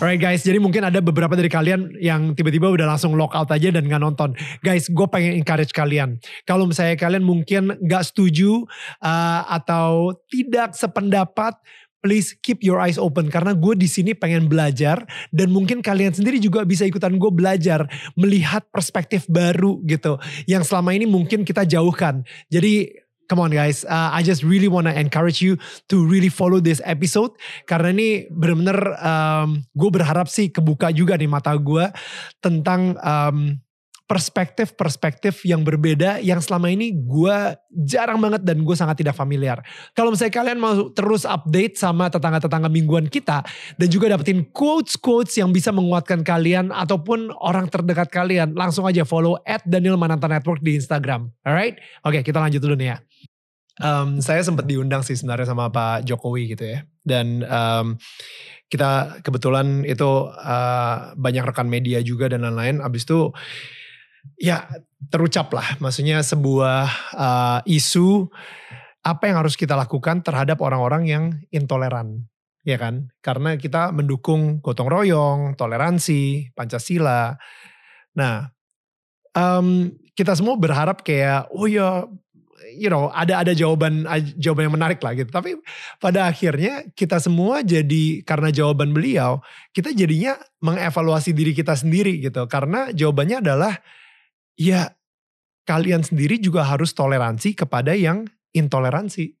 Alright guys, jadi mungkin ada beberapa dari kalian yang tiba-tiba udah langsung lock out aja dan nggak nonton. Guys, gue pengen encourage kalian. Kalau misalnya kalian mungkin nggak setuju uh, atau tidak sependapat, please keep your eyes open karena gue di sini pengen belajar dan mungkin kalian sendiri juga bisa ikutan gue belajar melihat perspektif baru gitu yang selama ini mungkin kita jauhkan. Jadi come on guys, uh, I just really wanna encourage you to really follow this episode karena ini bener-bener um, gue berharap sih kebuka juga nih mata gue tentang um, perspektif-perspektif yang berbeda yang selama ini gue jarang banget dan gue sangat tidak familiar. Kalau misalnya kalian mau terus update sama tetangga-tetangga mingguan kita dan juga dapetin quotes-quotes yang bisa menguatkan kalian ataupun orang terdekat kalian, langsung aja follow at Daniel Mananta Network di Instagram. Alright? Oke kita lanjut dulu nih ya. Um, saya sempat diundang sih sebenarnya sama Pak Jokowi gitu ya. Dan um, kita kebetulan itu uh, banyak rekan media juga dan lain-lain. Abis itu ya terucap lah. Maksudnya sebuah uh, isu apa yang harus kita lakukan terhadap orang-orang yang intoleran. Ya kan? Karena kita mendukung gotong royong, toleransi, Pancasila. Nah, um, kita semua berharap kayak, oh ya you know ada ada jawaban jawaban yang menarik lah gitu. Tapi pada akhirnya kita semua jadi karena jawaban beliau kita jadinya mengevaluasi diri kita sendiri gitu. Karena jawabannya adalah ya kalian sendiri juga harus toleransi kepada yang intoleransi.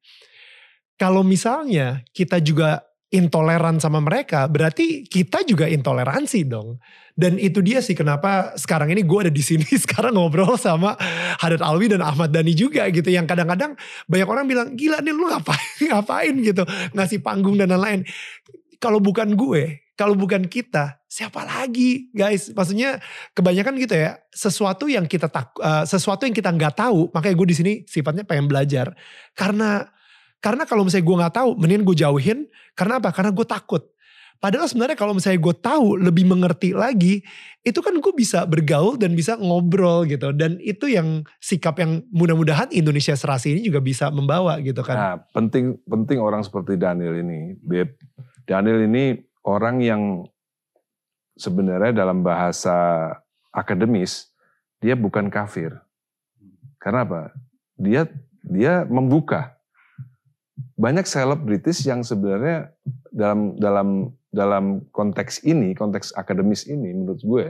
Kalau misalnya kita juga intoleran sama mereka, berarti kita juga intoleransi dong. Dan itu dia sih kenapa sekarang ini gue ada di sini sekarang ngobrol sama Hadat Alwi dan Ahmad Dhani juga gitu. Yang kadang-kadang banyak orang bilang, gila nih lu ngapain, ngapain gitu. Ngasih panggung dan lain-lain. Kalau bukan gue, kalau bukan kita, siapa lagi guys? Maksudnya kebanyakan gitu ya, sesuatu yang kita tak, uh, sesuatu yang kita nggak tahu, makanya gue di sini sifatnya pengen belajar. Karena karena kalau misalnya gue nggak tahu, mendingan gue jauhin. Karena apa? Karena gue takut. Padahal sebenarnya kalau misalnya gue tahu lebih mengerti lagi, itu kan gue bisa bergaul dan bisa ngobrol gitu. Dan itu yang sikap yang mudah-mudahan Indonesia serasi ini juga bisa membawa gitu kan. Nah penting penting orang seperti Daniel ini, Beb. Daniel ini orang yang sebenarnya dalam bahasa akademis dia bukan kafir. Karena apa? Dia dia membuka banyak selebritis yang sebenarnya dalam dalam dalam konteks ini, konteks akademis ini menurut gue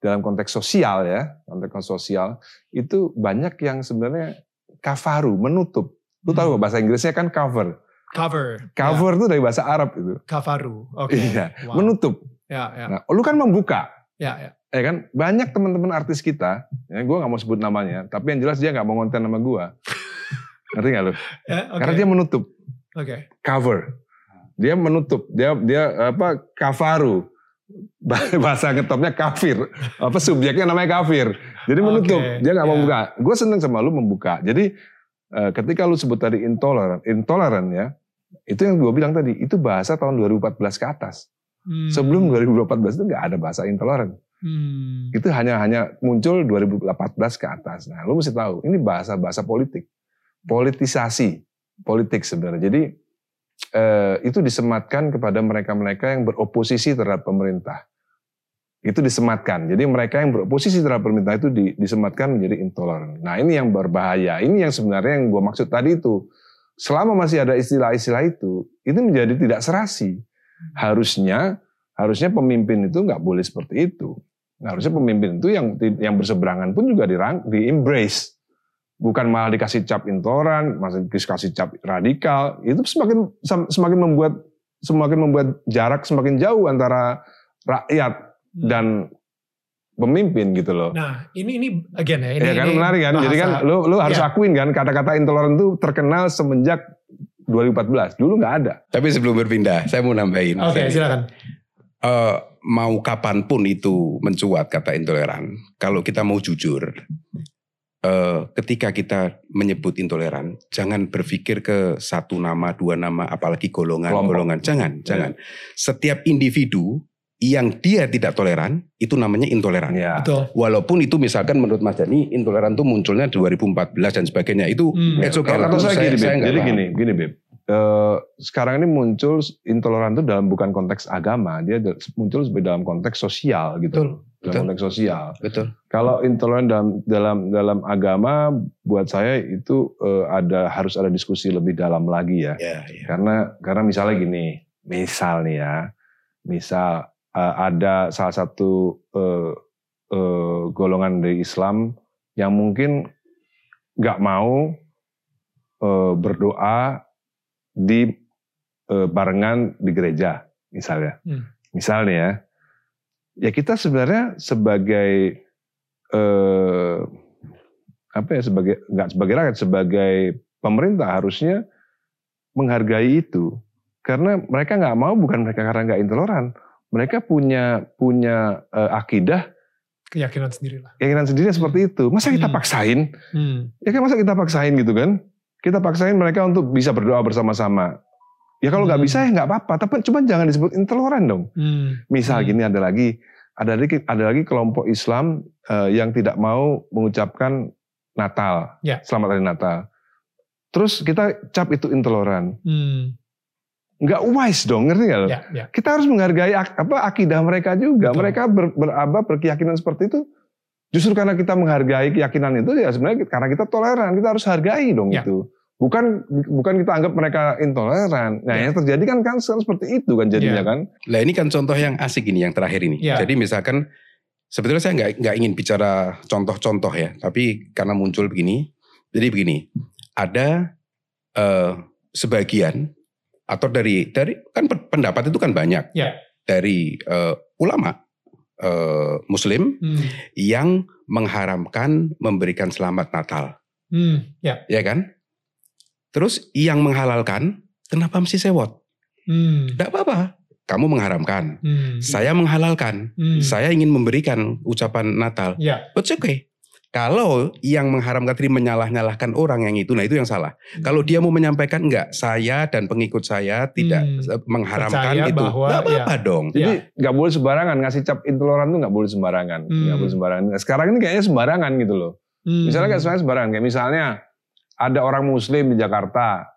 dalam konteks sosial ya, konteks sosial itu banyak yang sebenarnya kafaru, menutup. Lu tahu hmm. bahasa Inggrisnya kan cover. Cover. Cover itu ya. dari bahasa Arab itu. Kafaru. Oke. Okay. Iya, wow. menutup. Ya, ya. Nah, lu kan membuka. Ya, ya. Ya kan, banyak teman-teman artis kita, ya gue nggak mau sebut namanya, tapi yang jelas dia nggak mau ngonten nama gue. Ngerti gak lu? Ya, okay. Karena dia menutup. Oke. Okay. Cover. Dia menutup. Dia dia apa? Kafaru. Bahasa ngetopnya kafir. Apa subjeknya namanya kafir. Jadi menutup. Okay. Dia nggak yeah. mau buka. Gue seneng sama lu membuka. Jadi uh, ketika lu sebut tadi intoleran, intoleran ya, itu yang gue bilang tadi, itu bahasa tahun 2014 ke atas. Hmm. Sebelum 2014 itu nggak ada bahasa intoleran. Hmm. Itu hanya hanya muncul 2014 ke atas. Nah, lu mesti tahu, ini bahasa-bahasa politik politisasi politik sebenarnya. Jadi eh, itu disematkan kepada mereka-mereka yang beroposisi terhadap pemerintah. Itu disematkan. Jadi mereka yang beroposisi terhadap pemerintah itu di, disematkan menjadi intoleran. Nah ini yang berbahaya. Ini yang sebenarnya yang gue maksud tadi itu. Selama masih ada istilah-istilah itu, itu menjadi tidak serasi. Harusnya harusnya pemimpin itu nggak boleh seperti itu. Harusnya pemimpin itu yang yang berseberangan pun juga di, di embrace bukan malah dikasih cap intoleran, masih dikasih cap radikal, itu semakin semakin membuat semakin membuat jarak semakin jauh antara rakyat hmm. dan pemimpin gitu loh. Nah, ini ini again ya, ini, ya kan ini menarik kan. Jadi kan lu lu harus ya. akuin kan kata-kata intoleran itu terkenal semenjak 2014. Dulu nggak ada. Tapi sebelum berpindah, saya mau nambahin. Oke, okay, silakan. Uh, mau kapan pun itu mencuat kata intoleran, kalau kita mau jujur, eh, ketika kita menyebut intoleran, jangan berpikir ke satu nama, dua nama, apalagi golongan-golongan. Jangan, Ya. jangan. Setiap individu yang dia tidak toleran, itu namanya intoleran. Ya. Betul. Walaupun itu misalkan menurut Mas Dani, intoleran itu munculnya 2014 dan sebagainya. Itu Hmm. it's okay. Kalau Itu saya, gini, nggak Jadi gini, gini, Beb. Eh, sekarang ini muncul intoleran itu dalam bukan konteks agama, dia muncul sebagai dalam konteks sosial gitu. Betul. Dalam Betul. konteks sosial. Betul. Kalau intoleran dalam dalam dalam agama, buat saya itu eh, ada harus ada diskusi lebih dalam lagi ya. Ya, ya. Karena karena misalnya gini, misal nih ya, misal eh, ada salah satu eh, eh, golongan dari Islam yang mungkin nggak mau eh, berdoa di eh, barengan di gereja, misalnya, Hmm. misalnya ya, ya kita sebenarnya sebagai eh, apa ya sebagai nggak sebagai rakyat sebagai pemerintah harusnya menghargai itu. Karena mereka nggak mau bukan mereka karena nggak intoleran. Mereka punya punya eh, akidah. Keyakinan sendiri lah. keyakinan sendiri seperti itu. Masa kita Hmm. paksain? Hmm. ya kan masa kita paksain gitu kan? Kita paksain mereka untuk bisa berdoa bersama-sama ya kalau nggak Hmm. bisa ya nggak apa-apa tapi cuma jangan disebut intoleran dong Hmm. misal Hmm. gini ada lagi ada lagi ada lagi kelompok Islam eh, yang tidak mau mengucapkan Natal Ya. selamat hari Natal terus kita cap itu intoleran Hmm. nggak wise dong ngerti nggak? Ya, ya. kita harus menghargai ak- apa akidah mereka juga. Betul. Mereka ber, beraba berkeyakinan seperti itu. Justru karena kita menghargai keyakinan itu ya sebenarnya karena kita toleran, kita harus hargai dong Ya. itu. Bukan bukan kita anggap mereka intoleran. Nah, Ya. yang terjadi kan kan seperti itu kan jadinya Ya. kan. Lah ini kan contoh yang asik ini yang terakhir ini. Ya. Jadi misalkan sebetulnya saya nggak nggak ingin bicara contoh-contoh ya, tapi karena muncul begini, jadi begini, ada eh, sebagian atau dari dari kan pe- pendapat itu kan banyak Ya. dari eh, ulama eh, Muslim Hmm. yang mengharamkan memberikan selamat Natal, Hmm. Ya. ya kan? Terus yang menghalalkan, kenapa mesti sewot? Hmm. Tidak apa-apa. Kamu mengharamkan, Hmm. saya menghalalkan. Hmm. Saya ingin memberikan ucapan Natal. Ya. It's okay. Kalau yang mengharamkan tadi menyalah-nyalahkan orang yang itu, nah itu yang salah. Hmm. Kalau dia mau menyampaikan enggak, saya dan pengikut saya tidak Hmm. mengharamkan Percaya itu. bahwa, Enggak apa-apa dong. Jadi nggak boleh sembarangan ngasih cap intoleran tuh nggak boleh sembarangan, Hmm. nggak boleh sembarangan. Sekarang ini kayaknya sembarangan gitu loh. Hmm. Misalnya kayak sembarangan, kayak misalnya ada orang Muslim di Jakarta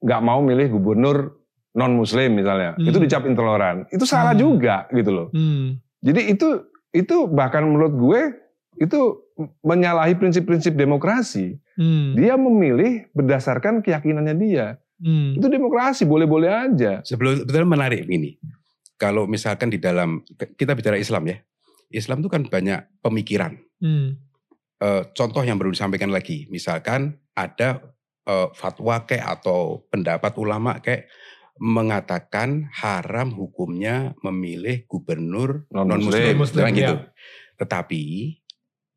nggak mau milih gubernur non Muslim misalnya, Hmm. itu dicap intoleran, itu salah Hmm. juga gitu loh. Hmm. Jadi itu itu bahkan menurut gue itu menyalahi prinsip-prinsip demokrasi. Hmm. Dia memilih berdasarkan keyakinannya dia. Hmm. Itu demokrasi, boleh-boleh aja. Sebelum betul menarik ini. Kalau misalkan di dalam kita bicara Islam ya, Islam itu kan banyak pemikiran. Hmm. Eh, contoh yang baru disampaikan lagi, misalkan ada eh, fatwa kayak atau pendapat ulama kayak mengatakan haram hukumnya memilih gubernur Non-Muslim. non muslim, Non-Muslim, gitu. ya. Tetapi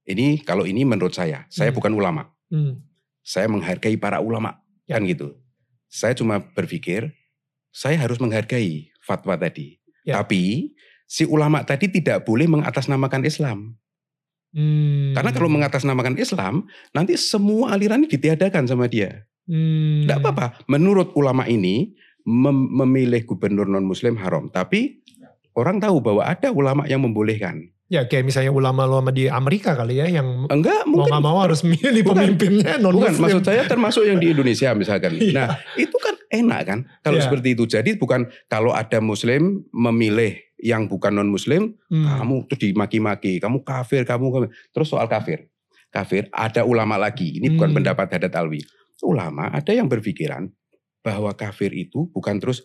ini kalau ini menurut saya, saya Hmm. bukan ulama, Hmm. saya menghargai para ulama Ya. kan gitu. Saya cuma berpikir saya harus menghargai fatwa tadi. Ya. Tapi si ulama tadi tidak boleh mengatasnamakan Islam. Hmm. Karena kalau mengatasnamakan Islam, nanti semua aliran ini ditiadakan sama dia. Hmm. Tidak apa-apa. Menurut ulama ini mem- memilih gubernur non Muslim haram. Tapi orang tahu bahwa ada ulama yang membolehkan. Ya kayak misalnya ulama-ulama di Amerika kali ya yang Enggak, mau mungkin nggak mau harus milih Bukan. pemimpinnya non Bukan, maksud saya termasuk yang di Indonesia misalkan. Iya. Nah, itu kan enak kan kalau Iya. seperti itu. Jadi bukan kalau ada muslim memilih yang bukan non muslim, Hmm. kamu tuh dimaki-maki, kamu kafir, kamu kamu. Terus soal kafir. Kafir ada ulama lagi. Ini bukan Hmm. pendapat Haddad Alwi. Ulama ada yang berpikiran bahwa kafir itu bukan terus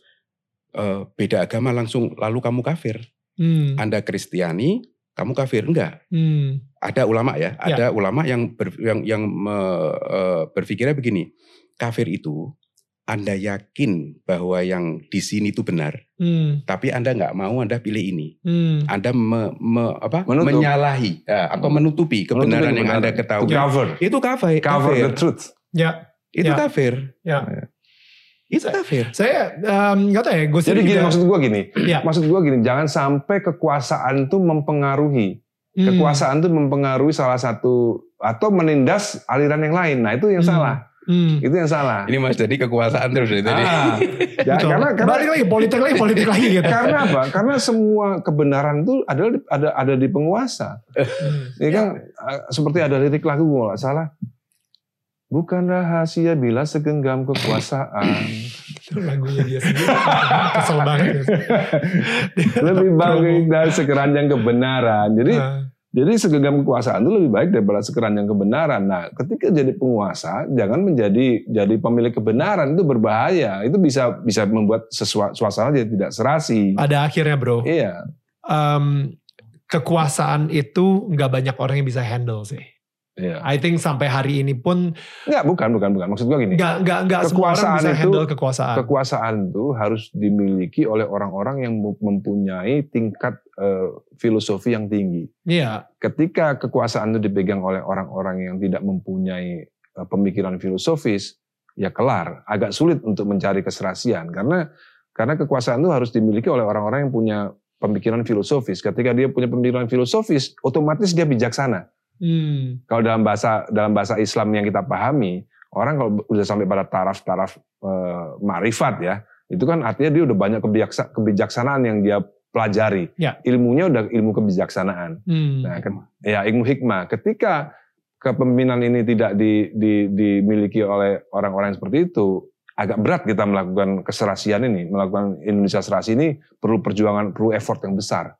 eh, beda agama langsung lalu kamu kafir. Hmm. Anda Kristiani, kamu kafir enggak? Hmm. ada ulama ya, Ya. ada ulama yang ber, yang yang me- eh, berpikirnya begini, kafir itu anda yakin bahwa yang di sini itu benar, Hmm. tapi anda nggak mau anda pilih ini, Hmm. anda me- me- apa, Menutup. menyalahi ya, atau menutupi kebenaran yang anda To ketahui. cover, Itu kafir, cover kafir. the truth. Ya, itu Ya. kafir, ya. Itu kafir. Saya nggak tahu ya, gue Jadi gini juga- maksud gue gini, Ya. maksud gue gini, jangan sampai kekuasaan tuh mempengaruhi. Hmm. Kekuasaan tuh mempengaruhi salah satu atau menindas aliran yang lain. Nah, itu yang Hmm. salah. Hmm. Itu yang salah. Ini Mas jadi kekuasaan terus dari tadi. Ah, ya, Betul. karena karena balik lagi politik lagi politik lagi gitu. karena apa? Karena semua kebenaran itu adalah di- ada ada di penguasa. Hmm. Ya kan eh, seperti ada lirik lagu kalau nggak salah. Bukan rahasia bila segenggam kekuasaan. Itu lagunya dia sendiri. Kesel banget. ya. lebih baik dari sekeranjang kebenaran. Jadi Ah. jadi segenggam kekuasaan itu lebih baik daripada sekeranjang kebenaran. Nah, ketika jadi penguasa, jangan menjadi jadi pemilik kebenaran itu berbahaya. Itu bisa bisa membuat sesua- suasana jadi tidak serasi. Pada akhirnya bro, Iya. em, kekuasaan itu nggak banyak orang yang bisa handle sih. Iya. I think sampai hari ini pun Enggak, bukan, bukan, bukan. Maksud gua gini. nggak nggak nggak semua orang bisa itu- handle kekuasaan. Kekuasaan itu harus dimiliki oleh orang-orang yang mempunyai tingkat eh, filosofi yang tinggi. Iya, Ketika kekuasaan itu dipegang oleh orang-orang yang tidak mempunyai eh, pemikiran filosofis, ya kelar. Agak sulit untuk mencari keserasian karena karena kekuasaan itu harus dimiliki oleh orang-orang yang punya pemikiran filosofis. Ketika dia punya pemikiran filosofis, otomatis dia bijaksana. Hmm. Kalau dalam bahasa dalam bahasa Islam yang kita pahami, orang kalau udah sampai pada taraf-taraf eh, marifat ya, itu kan artinya dia udah banyak kebijaksa- kebijaksanaan yang dia pelajari. Ya. Ilmunya udah ilmu kebijaksanaan. Hmm. Nah, ke- ya ilmu hikmah. Ketika kepemimpinan ini tidak di- di- dimiliki oleh orang-orang seperti itu, agak berat kita melakukan keserasian ini, melakukan Indonesia serasi ini perlu perjuangan, perlu effort yang besar.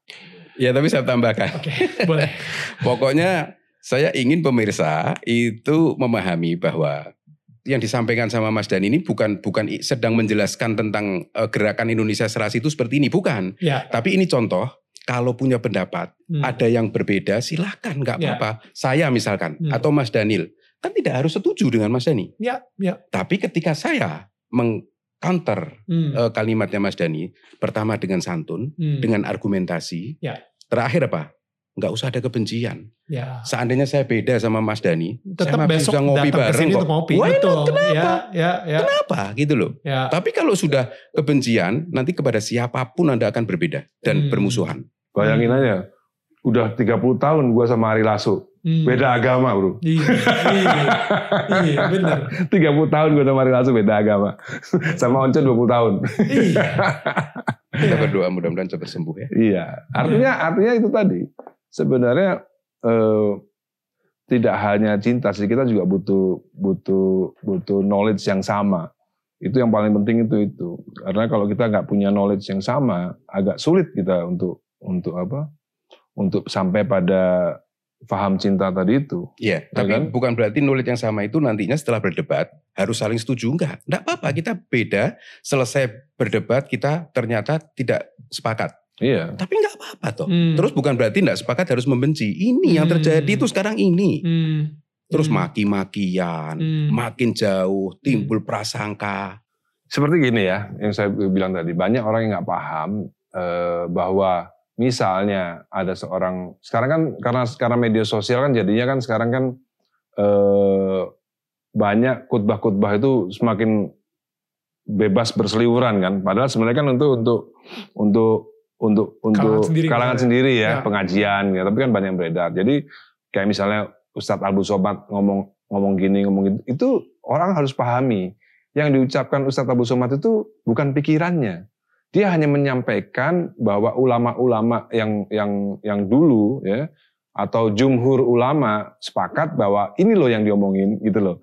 Ya tapi saya tambahkan. Oke, boleh. Pokoknya saya ingin pemirsa itu memahami bahwa yang disampaikan sama Mas Dan ini bukan bukan sedang menjelaskan tentang eh, gerakan Indonesia Serasi itu seperti ini, bukan. Ya. Tapi ini contoh kalau punya pendapat Hmm. ada yang berbeda silahkan nggak Ya. apa-apa. Saya misalkan Hmm. atau Mas Daniel kan tidak harus setuju dengan Mas Dani. Ya, ya. Tapi ketika saya mengcounter Hmm. eh, kalimatnya Mas Dani, pertama dengan santun, Hmm. dengan argumentasi, Ya. terakhir apa? Nggak usah ada kebencian. Ya. Seandainya saya beda sama Mas Dani, Tetap saya masih besok bisa ngopi bareng kok. ngopi. Why not? Kenapa? Ya, ya, ya. Kenapa gitu loh? ya. Tapi kalau sudah kebencian, nanti kepada siapa pun Anda akan berbeda dan Hmm. bermusuhan. Bayangin Hmm. aja, udah 30 tahun gua sama Ari Lasso, Hmm. beda agama bro. Iya, iya, iya, bener. 30 tahun gua sama Ari Lasso beda agama. sama Once 20 tahun. Iya. Kita Iya. berdoa mudah-mudahan cepat sembuh ya. Iya, artinya artinya itu tadi sebenarnya eh, tidak hanya cinta sih kita juga butuh butuh butuh knowledge yang sama. Itu yang paling penting itu itu. Karena kalau kita nggak punya knowledge yang sama, agak sulit kita untuk untuk apa? Untuk sampai pada paham cinta tadi itu. Iya, tapi kan? bukan berarti knowledge yang sama itu nantinya setelah berdebat harus saling setuju enggak. Enggak apa-apa, kita beda, selesai berdebat kita ternyata tidak sepakat. Iya. Tapi enggak apa-apa toh. Hmm. Terus bukan berarti enggak sepakat harus membenci. Ini yang Hmm. terjadi itu sekarang ini. Hmm. Terus Hmm. maki-makian, Hmm. makin jauh, timbul prasangka. Seperti gini ya, yang saya bilang tadi, banyak orang yang nggak paham eh, bahwa misalnya ada seorang sekarang kan karena sekarang media sosial kan jadinya kan sekarang kan eh, banyak khutbah-khutbah itu semakin bebas berseliweran kan, padahal sebenarnya kan untuk untuk untuk untuk untuk Kalangan sendiri kalangan kan? sendiri ya, Ya. pengajian ya, tapi kan banyak yang beredar. Jadi kayak misalnya Ustadz Albu Somat ngomong ngomong gini ngomong gitu, itu orang harus pahami yang diucapkan Ustadz Abu Somad itu bukan pikirannya. Dia hanya menyampaikan bahwa ulama-ulama yang yang yang dulu ya atau jumhur ulama sepakat bahwa ini loh yang diomongin gitu loh.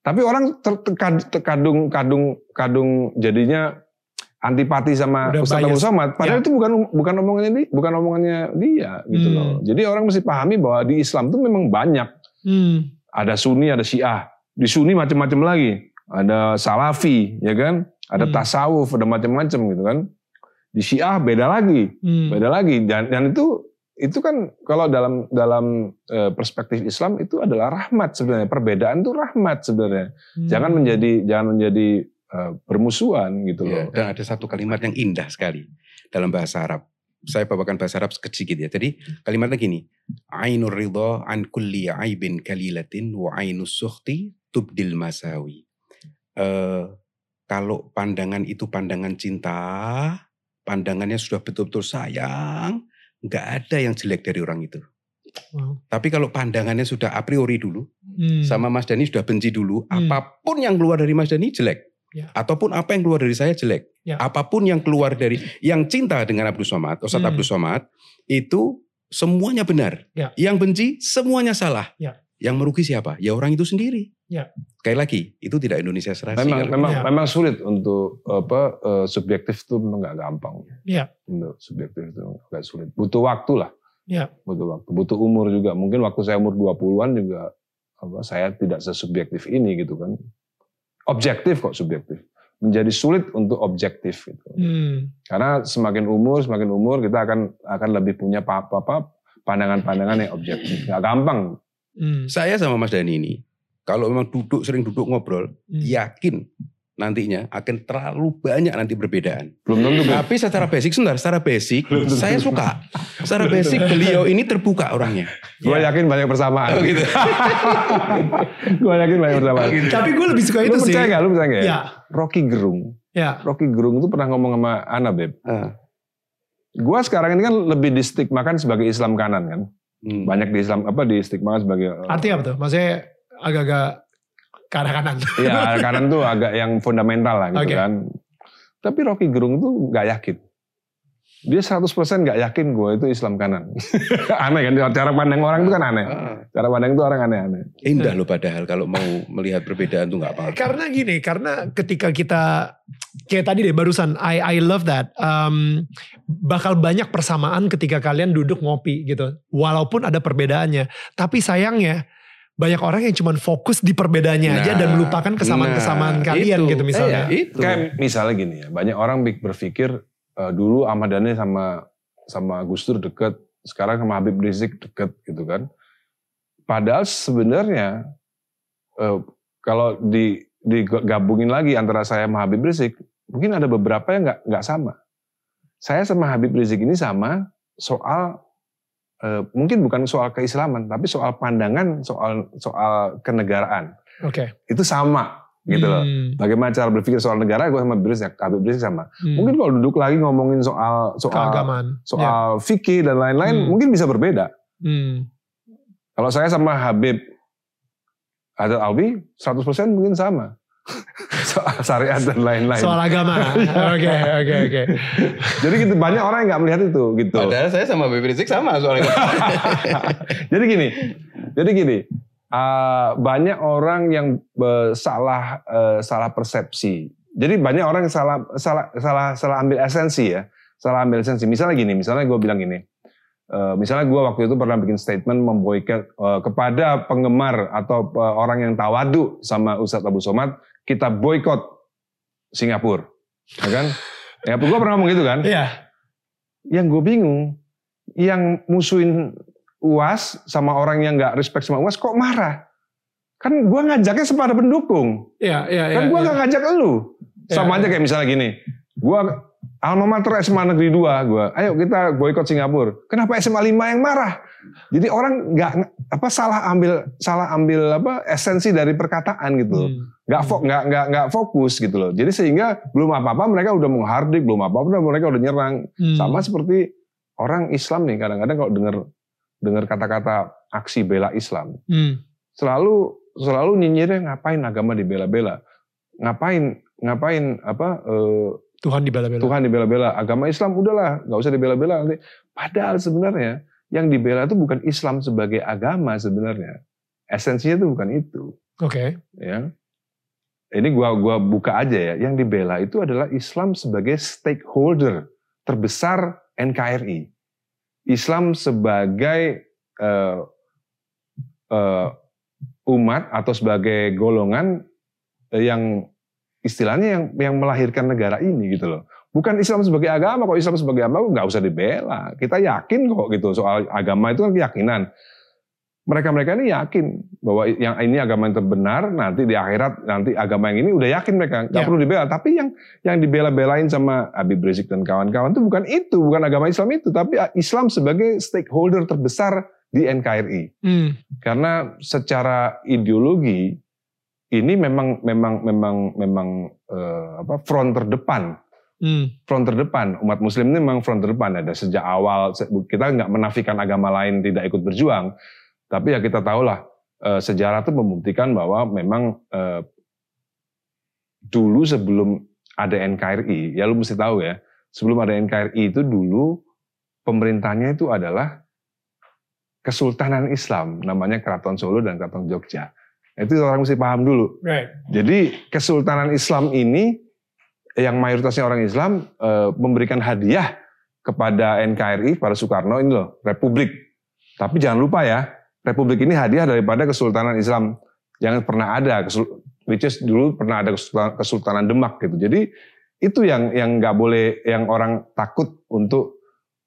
Tapi orang ter- terkad- terkadung kadung kadung jadinya antipati sama Udah Ustadz Abu bias. Somad. Padahal Ya. itu bukan bukan omongannya dia, bukan omongannya dia gitu Hmm. loh. Jadi orang mesti pahami bahwa di Islam itu memang banyak Hmm. ada Sunni, ada Syiah. Di Sunni macam-macam lagi. Ada Salafi, ya kan? Ada Hmm. tasawuf, ada macam-macam gitu kan. Di Syiah beda lagi, Hmm. beda lagi. Dan, dan itu itu kan kalau dalam dalam eh, perspektif Islam itu adalah rahmat sebenarnya. Perbedaan itu rahmat sebenarnya. Hmm. Jangan menjadi jangan menjadi eh, bermusuhan gitu Ya, loh. dan ada satu kalimat yang indah sekali dalam bahasa Arab. Saya bawakan bahasa Arab sedikit ya. Jadi kalimatnya gini. Ainur ridha an kulli aibin kalilatin wa ainus sukhti tubdil masawi. Eh, kalau pandangan itu pandangan cinta, pandangannya sudah betul-betul sayang, nggak ada yang jelek dari orang itu. Wow. Tapi kalau pandangannya sudah a priori dulu, hmm. sama Mas Dani sudah benci dulu, hmm. apa pun yang keluar dari Mas Dani jelek. Ya. Ataupun apa yang keluar dari saya jelek. Ya. Apa pun yang keluar dari yang cinta dengan Abdul Somad, Ustadz hmm. Abdul Somad, itu semuanya benar. Ya. Yang benci semuanya salah. Ya. Yang merugi siapa? Ya orang itu sendiri. Ya. Sekali lagi, itu tidak Indonesia serasi. Memang, memang, ya. memang sulit untuk apa uh, subjektif itu memang nggak gampang. Ya. Untuk subjektif itu agak sulit. Butuh waktu lah. Ya. Butuh waktu. Butuh umur juga. Mungkin waktu saya umur 20-an juga apa saya tidak sesubjektif ini gitu kan. Objektif kok subjektif. Menjadi sulit untuk objektif gitu. Hmm. Karena semakin umur, semakin umur kita akan akan lebih punya apa-apa pandangan-pandangan yang objektif. Gak gampang. Hmm. Saya sama Mas Dani ini kalau memang duduk sering duduk ngobrol, hmm. yakin nantinya akan terlalu banyak nanti perbedaan. Belum tentu. Tapi secara basic sebentar, secara basic saya suka. Secara basic beliau ini terbuka orangnya. Gue ya. yakin banyak persamaan. Oh, gitu. gue yakin banyak persamaan. Gitu. Tapi gue lebih suka itu lu sih. Percaya gak? Lu percaya gak? Ya. Rocky Gerung. Ya. Rocky Gerung itu pernah ngomong sama Ana Beb. Uh. Gue sekarang ini kan lebih distigmakan sebagai Islam kanan kan. Hmm. Banyak di Islam apa di stigma sebagai. Artinya apa tuh? Maksudnya agak-agak ke arah kanan. Iya, arah kanan tuh agak yang fundamental lah gitu okay. kan. Tapi Rocky Gerung tuh nggak yakin. Dia 100% nggak yakin gue itu Islam kanan. aneh kan, cara pandang orang itu kan aneh. Ah. Cara pandang itu orang aneh-aneh. Indah loh padahal kalau mau melihat perbedaan tuh nggak apa-apa. Karena gini, karena ketika kita kayak tadi deh barusan, I I love that. Um, bakal banyak persamaan ketika kalian duduk ngopi gitu, walaupun ada perbedaannya. Tapi sayangnya banyak orang yang cuma fokus di perbedaannya nah, aja dan melupakan kesamaan-kesamaan nah, kalian itu, gitu misalnya. Eh, itu. Kayak misalnya gini ya, banyak orang berpikir uh, dulu Ahmad Dhani sama sama Gus Dur deket, sekarang sama Habib Rizik deket gitu kan. Padahal sebenarnya uh, kalau di digabungin lagi antara saya sama Habib Rizik, mungkin ada beberapa yang nggak nggak sama. Saya sama Habib Rizik ini sama soal uh, mungkin bukan soal keislaman, tapi soal pandangan soal soal kenegaraan. Oke. Okay. Itu sama gitu loh. Hmm. Bagaimana cara berpikir soal negara, gue sama Rizik, Habib Rizik sama. Hmm. Mungkin kalau duduk lagi ngomongin soal soal Keagamaan. soal ya. fikih dan lain-lain, hmm. mungkin bisa berbeda. Hmm. Kalau saya sama Habib ada Albi, 100% mungkin sama soal syariat dan lain-lain. Soal agama. Oke, oke, oke. Jadi gitu banyak orang yang nggak melihat itu gitu. Padahal saya sama Baby Rizik sama soalnya. jadi gini, jadi gini. Uh, banyak orang yang uh, salah uh, salah persepsi. Jadi banyak orang yang salah salah salah salah ambil esensi ya. Salah ambil esensi. Misalnya gini, misalnya gue bilang gini. Uh, misalnya gue waktu itu pernah bikin statement memboikot uh, kepada penggemar atau uh, orang yang tawadu sama Ustadz Abu Somad kita boykot Singapura, ya kan? Ya, gue pernah ngomong gitu kan? Iya. Yang gue bingung, yang musuhin UAS sama orang yang nggak respect sama UAS kok marah? Kan gue ngajaknya sepada pendukung. Iya, iya, Kan gue ya. nggak ngajak lu. Ya, sama ya. aja kayak misalnya gini, gue Alma Mater SMA Negeri 2 gue, ayo kita boykot Singapura. Kenapa SMA 5 yang marah? Jadi orang nggak apa salah ambil salah ambil apa esensi dari perkataan gitu. Hmm. Nggak fok nggak nggak nggak fokus gitu loh. Jadi sehingga belum apa-apa mereka udah menghardik, belum apa-apa mereka udah nyerang. Hmm. Sama seperti orang Islam nih kadang-kadang kalau dengar dengar kata-kata aksi bela Islam. Hmm. Selalu selalu nyinyirnya ngapain agama dibela-bela. Ngapain ngapain apa uh, Tuhan dibela-bela. Tuhan dibela-bela. Agama Islam udahlah, nggak usah dibela-bela nanti. Padahal sebenarnya yang dibela itu bukan Islam sebagai agama sebenarnya. Esensinya itu bukan itu. Oke. Okay. Ya. Ini gua gua buka aja ya. Yang dibela itu adalah Islam sebagai stakeholder terbesar NKRI. Islam sebagai uh, uh, umat atau sebagai golongan yang istilahnya yang yang melahirkan negara ini gitu loh. Bukan Islam sebagai agama, kok Islam sebagai agama nggak usah dibela. Kita yakin kok gitu soal agama itu kan keyakinan. Mereka-mereka ini yakin bahwa yang ini agama yang terbenar, nanti di akhirat nanti agama yang ini udah yakin mereka nggak ya. perlu dibela. Tapi yang yang dibela-belain sama Habib Rizik dan kawan-kawan itu bukan itu, bukan agama Islam itu, tapi Islam sebagai stakeholder terbesar di NKRI. Hmm. Karena secara ideologi ini memang memang memang memang uh, apa front terdepan Hmm. front terdepan. Umat Muslim ini memang front terdepan ada sejak awal. Kita nggak menafikan agama lain tidak ikut berjuang, tapi ya kita tahulah eh, sejarah itu membuktikan bahwa memang eh, dulu sebelum ada NKRI, ya lu mesti tahu ya, sebelum ada NKRI itu dulu pemerintahnya itu adalah Kesultanan Islam, namanya Keraton Solo dan Keraton Jogja. Itu orang mesti paham dulu. Right. Jadi Kesultanan Islam ini yang mayoritasnya orang Islam e, memberikan hadiah kepada NKRI pada Soekarno ini loh Republik. Tapi jangan lupa ya Republik ini hadiah daripada Kesultanan Islam yang pernah ada, which is dulu pernah ada Kesultanan Demak gitu. Jadi itu yang yang nggak boleh yang orang takut untuk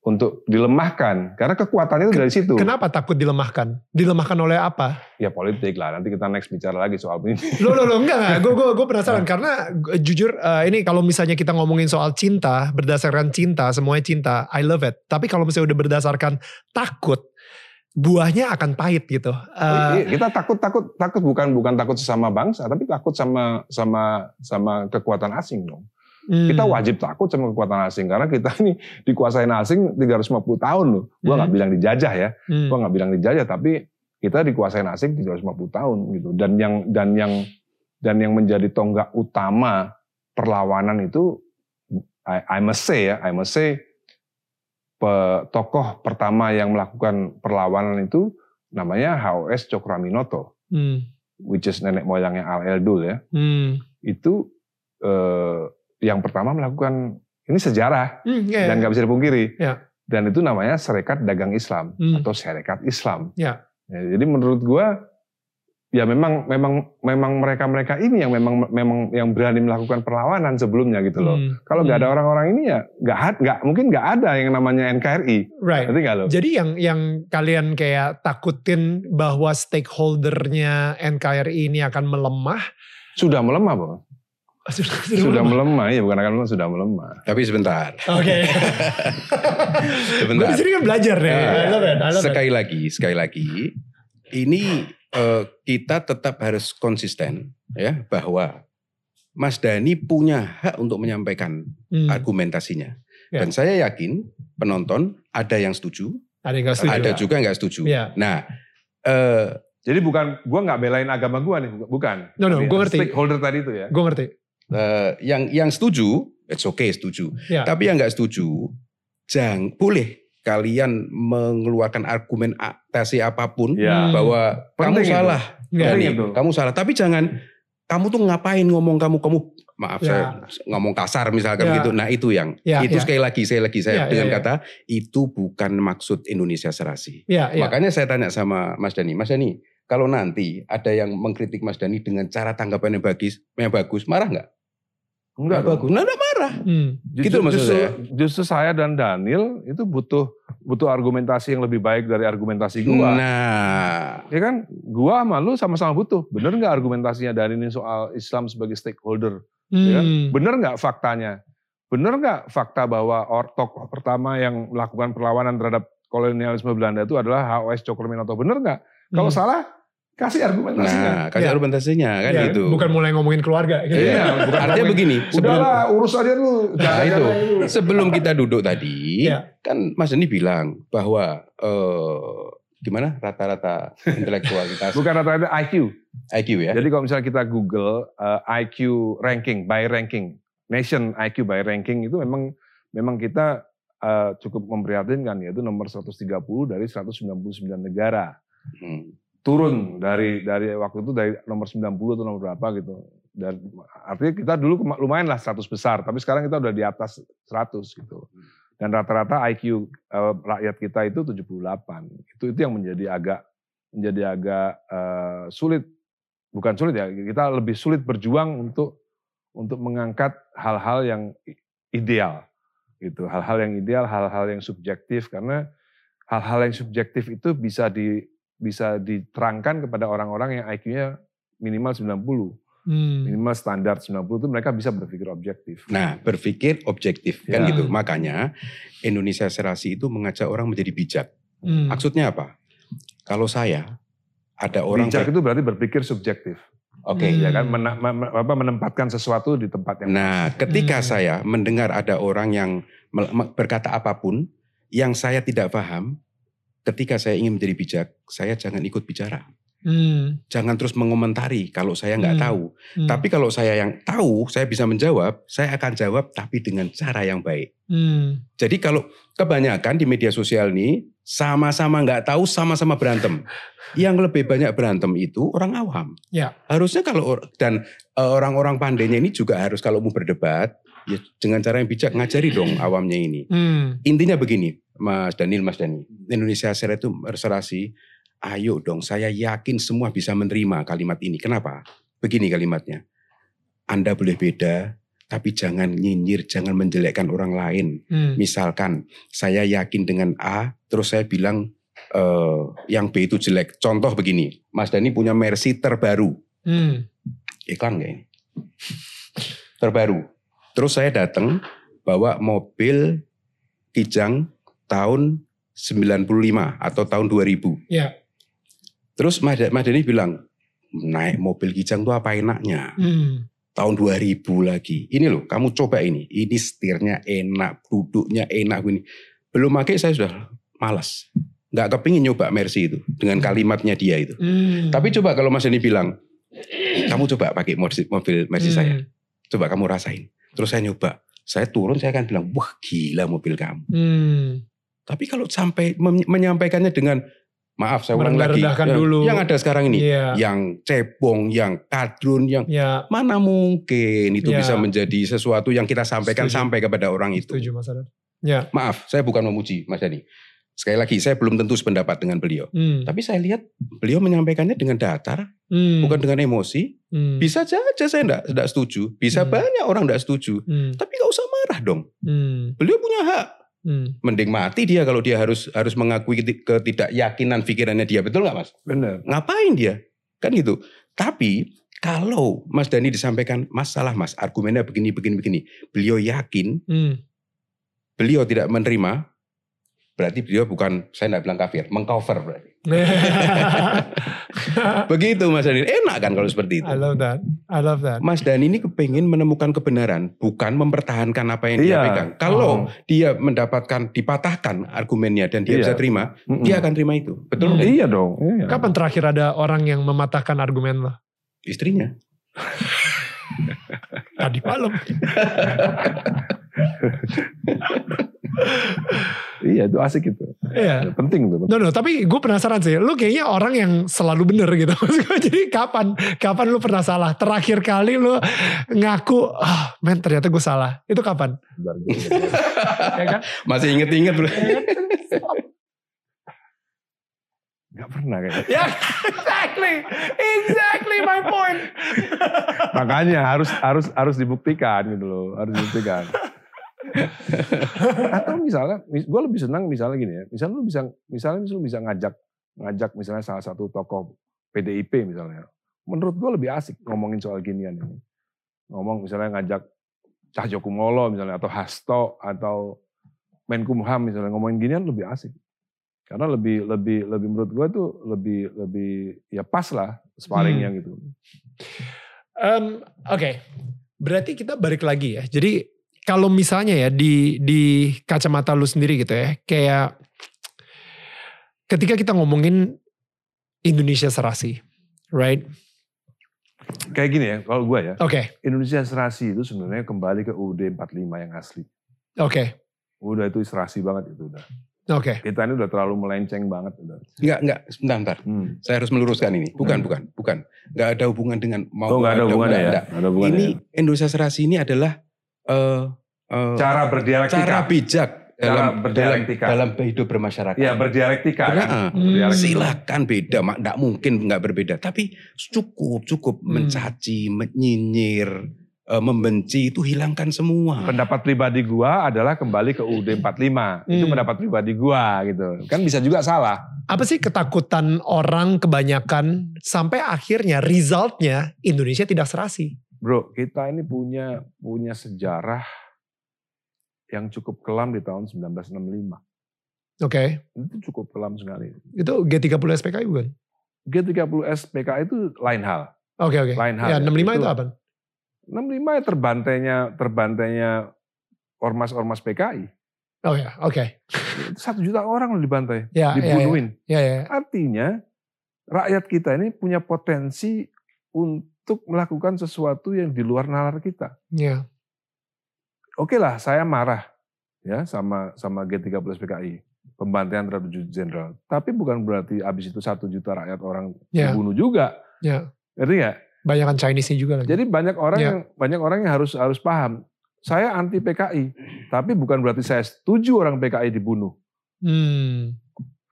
untuk dilemahkan karena kekuatannya itu dari situ. Kenapa takut dilemahkan? Dilemahkan oleh apa? Ya politik lah. Nanti kita next bicara lagi soal ini. Lo lo lo enggak enggak. Gue gue gue penasaran karena jujur uh, ini kalau misalnya kita ngomongin soal cinta berdasarkan cinta semuanya cinta. I love it. Tapi kalau misalnya udah berdasarkan takut buahnya akan pahit gitu. Uh, kita takut takut takut bukan bukan takut sesama bangsa tapi takut sama sama sama kekuatan asing dong. Hmm. Kita wajib takut sama kekuatan asing karena kita ini dikuasain asing 350 tahun loh. Gua nggak hmm. bilang dijajah ya. Hmm. Gua nggak bilang dijajah tapi kita dikuasain asing 350 tahun gitu. Dan yang dan yang dan yang menjadi tonggak utama perlawanan itu I, I must say ya, I must say pe, tokoh pertama yang melakukan perlawanan itu namanya HOS Cokraminoto. Hmm. Which is nenek moyangnya Al Eldul ya. Hmm. Itu eh, yang pertama melakukan ini sejarah hmm, yeah, dan nggak bisa dipungkiri. Yeah. Dan itu namanya Serikat Dagang Islam hmm. atau Serikat Islam. Yeah. Ya, jadi menurut gua ya memang memang memang mereka mereka ini yang memang memang yang berani melakukan perlawanan sebelumnya gitu loh. Hmm. Kalau nggak hmm. ada orang-orang ini ya nggak nggak mungkin nggak ada yang namanya NKRI. Right. lo? Jadi yang yang kalian kayak takutin bahwa stakeholdernya NKRI ini akan melemah. Sudah melemah, Bang. Sudah, sudah, sudah melemah. ya bukan akan melemah, sudah melemah. Tapi sebentar. Oke. Okay. sebentar. Gue di kan belajar nih. Nah, sekali it. lagi, sekali lagi, ini uh, kita tetap harus konsisten ya bahwa Mas Dani punya hak untuk menyampaikan hmm. argumentasinya. Ya. Dan saya yakin penonton ada yang setuju, ada yang setuju, ada juga nggak setuju. Ya. Nah, uh, jadi bukan gue nggak belain agama gue nih, bukan. No no, gue ngerti. Stakeholder tadi itu ya. Gue ngerti uh, yang yang setuju, it's okay setuju. Ya. Tapi yang nggak setuju, jangan boleh kalian mengeluarkan argumen argumentasi apa pun ya. bahwa Penting kamu itu. salah, ya, ini, kamu salah. Tapi jangan kamu tuh ngapain ngomong kamu kamu maaf ya. saya ngomong kasar misalkan ya. gitu. Nah itu yang ya, itu ya. sekali lagi saya lagi saya ya, dengan ya, ya. kata itu bukan maksud Indonesia serasi. Ya, ya. Makanya saya tanya sama Mas Dani, Mas Dani kalau nanti ada yang mengkritik Mas Dani dengan cara tanggapan yang bagus, yang bagus, marah nggak? Enggak bagus. Nah, enggak marah. Hmm. Justru, gitu maksud justru, saya. Justru saya dan Daniel itu butuh butuh argumentasi yang lebih baik dari argumentasi gua. Nah, ya kan? Gua sama lu sama-sama butuh. Bener nggak argumentasinya Daniel ini soal Islam sebagai stakeholder? Hmm. Ya kan? Hmm. Bener nggak faktanya? Bener nggak fakta bahwa tokoh pertama yang melakukan perlawanan terhadap kolonialisme Belanda itu adalah HOS Cokroaminoto? Bener nggak? Kalau hmm. salah, kasih argumentasinya. Nah, kasih ya. argumentasinya kan ya, gitu. Bukan mulai ngomongin keluarga gitu. Iya, bukan artinya begini. Sebelum, Udahlah, urus aja dulu. Nah, itu. Sebelum kita duduk tadi, ya. kan Mas Deni bilang bahwa uh, gimana rata-rata intelektualitas. bukan rata-rata IQ. IQ ya. Jadi kalau misalnya kita Google uh, eh, IQ ranking by ranking, nation IQ by ranking itu memang memang kita uh, cukup memprihatinkan yaitu nomor 130 dari 199 negara. Hmm turun dari dari waktu itu dari nomor 90 atau nomor berapa gitu. Dan artinya kita dulu lumayan lah 100 besar, tapi sekarang kita udah di atas 100 gitu. Dan rata-rata IQ uh, rakyat kita itu 78. Itu itu yang menjadi agak menjadi agak uh, sulit bukan sulit ya, kita lebih sulit berjuang untuk untuk mengangkat hal-hal yang ideal gitu. Hal-hal yang ideal, hal-hal yang subjektif karena hal-hal yang subjektif itu bisa di bisa diterangkan kepada orang-orang yang IQ-nya minimal 90. Hmm. Minimal standar 90 itu mereka bisa berpikir objektif. Nah, berpikir objektif kan ya. kan gitu. Makanya Indonesia Serasi itu mengajak orang menjadi bijak. Hmm. Maksudnya apa? Kalau saya ada orang bijak itu berarti berpikir subjektif. Oke. Ya kan mena- me- apa, menempatkan sesuatu di tempat yang Nah, ketika Hmm. saya mendengar ada orang yang berkata apa pun yang saya tidak paham, ketika saya ingin menjadi bijak, saya jangan ikut bicara. Hmm. Jangan terus mengomentari kalau saya nggak Hmm. tahu. Hmm. Tapi kalau saya yang tahu, saya bisa menjawab, saya akan jawab tapi dengan cara yang baik. Hmm. Jadi kalau kebanyakan di media sosial nih sama-sama nggak tahu, sama-sama berantem. Yang lebih banyak berantem itu orang awam. Ya. Harusnya kalau dan eh, orang-orang pandainya ini juga harus kalau mau berdebat ya dengan cara yang bijak ngajari dong awamnya ini. Hmm. Intinya begini, Mas Daniel, Mas Dani, Indonesia Seraya itu restorasi. Ayo dong, saya yakin semua bisa menerima kalimat ini. Kenapa? Begini kalimatnya. Anda boleh beda, tapi jangan nyinyir, jangan menjelekkan orang lain. Hmm. Misalkan saya yakin dengan A, terus saya bilang eh, yang B itu jelek. Contoh begini, Mas Dani punya Mercy terbaru. Hmm. Iklan nggak ini? Terbaru. Terus saya datang bawa mobil Kijang tahun 95 atau tahun 2000. Ya. Terus Mas Da- Mas Dani bilang, naik mobil Kijang tuh apa enaknya? Hmm. Tahun 2000 lagi. Ini loh, kamu coba ini. Ini setirnya enak, duduknya enak. Ini. Belum pakai saya sudah malas. Nggak kepingin nyoba Mercy itu. Dengan kalimatnya dia itu. Hmm. Tapi coba kalau Mas Dani bilang, kamu coba pakai mobil, mobil Mercy Hmm. saya. Coba kamu rasain. Terus saya nyoba. Saya turun, saya akan bilang, wah gila mobil kamu. Hmm. Tapi kalau sampai menyampaikannya dengan, maaf saya ulang lagi. Yang- dulu. Yang ada sekarang ini. Iya. Yang cebong, yang kadrun, yang Ya. mana mungkin itu Ya. bisa menjadi sesuatu yang kita sampaikan Setuju. sampai kepada orang itu. Setuju Mas Adar. Ya. Maaf, saya bukan memuji Mas Dani. Sekali lagi, saya belum tentu sependapat dengan beliau. Hmm. Tapi saya lihat beliau menyampaikannya dengan datar, Hmm. bukan dengan emosi. Hmm. Bisa saja saya enggak, enggak setuju. Bisa Hmm. banyak orang enggak setuju. Hmm. Tapi nggak usah marah dong. Hmm. Beliau punya hak. Hmm. Mending mati dia kalau dia harus harus mengakui keti- ketidakyakinan pikirannya dia. Betul nggak mas? benar. Ngapain dia? Kan gitu. Tapi kalau Mas Dani disampaikan masalah mas, argumennya begini, begini, begini. Beliau yakin, Hmm. beliau tidak menerima. Berarti beliau bukan, saya tidak bilang kafir, mengcover berarti. Begitu Mas Dani. Enak kan kalau seperti itu. I love that. I love that. Mas Dani ini kepingin menemukan kebenaran, bukan mempertahankan apa yang dia Iya. pegang. Kalau Oh. dia mendapatkan, dipatahkan argumennya dan dia Iya. bisa terima, Mm-mm. dia akan terima itu. Betul Hmm. nggak? Iya dong. Iya. Kapan terakhir ada orang yang mematahkan argumen lo? Istrinya. Tadi malam. Iya itu asik itu. Iya. Penting tuh. No, no, tapi gue penasaran sih. Lu kayaknya orang yang selalu bener gitu. Jadi kapan, kapan lu pernah salah? Terakhir kali lu ngaku, ah men ternyata gue salah. Itu kapan? Bentar, gue- Ya kan? Masih inget-inget bro. Gak pernah kayaknya. ya, exactly, exactly my point. Makanya harus harus harus dibuktikan gitu loh, harus dibuktikan. Atau misalnya, gue lebih senang misalnya gini ya, misalnya lu bisa, misalnya lu bisa ngajak ngajak misalnya salah satu tokoh PDIP misalnya, menurut gue lebih asik ngomongin soal ginian ini. Ngomong misalnya ngajak Cahyokumolo misalnya atau Hasto atau Menkumham misalnya ngomongin ginian lebih asik. Karena lebih lebih lebih menurut gue tuh lebih lebih ya pas lah sparringnya gitu. Em, Oke, berarti kita balik lagi ya. Jadi kalau misalnya ya di di kacamata lu sendiri gitu ya, kayak ketika kita ngomongin Indonesia serasi, right? Kayak gini ya, kalau gue ya, Oke, Indonesia serasi itu sebenarnya kembali ke UUD 45 yang asli. oke, Udah itu serasi banget itu udah. oke. Kita ini udah terlalu melenceng banget udah. Enggak, enggak. Sebentar, bentar. Hmm. Saya harus meluruskan ini. Bukan, Hmm. bukan, bukan. Enggak ada hubungan dengan mau Oh nggak ada hubungannya ya? enggak. Nggak ada hubungannya Ini ya? Indonesia Serasi ini adalah eh eh, cara berdialektika. cara bijak Cara dalam dalam berdialektika. dalam hidup bermasyarakat. Iya berdialektika kan. Karena, eh, Hmm. Berdialektika. Silakan beda, mak nggak mungkin nggak berbeda. Tapi cukup cukup Hmm. mencaci, menyinyir, eh, membenci itu hilangkan semua. Pendapat pribadi gua adalah kembali ke UUD 45. Itu Hmm. pendapat pribadi gua gitu. Kan bisa juga salah. Apa sih ketakutan orang kebanyakan sampai akhirnya resultnya Indonesia tidak serasi? Bro, kita ini punya punya sejarah yang cukup kelam di tahun 1965. Oke, Itu cukup kelam sekali. itu G30 SPKI bukan? G30 SPK itu lain hal. Oke oke. Lain hal. Ya, 65 itu, Itu- apa? 65 ya terbantainya terbantainya ormas-ormas PKI. Oh ya, oke. Itu Satu juta orang loh dibantai, Ya, ya, ya. dibunuhin. Ya, ya. Artinya rakyat kita ini punya potensi untuk melakukan sesuatu yang di luar nalar kita. Ya. Oke lah, saya marah ya sama sama G13 PKI pembantaian terhadap jenderal. Tapi bukan berarti habis itu satu juta rakyat orang Ya. dibunuh juga. Ya. Ngerti nggak? Banyakan Chinese-nya juga lagi. Jadi banyak orang Ya. yang banyak orang yang harus harus paham. Saya anti PKI, tapi bukan berarti saya setuju orang PKI dibunuh. Hmm,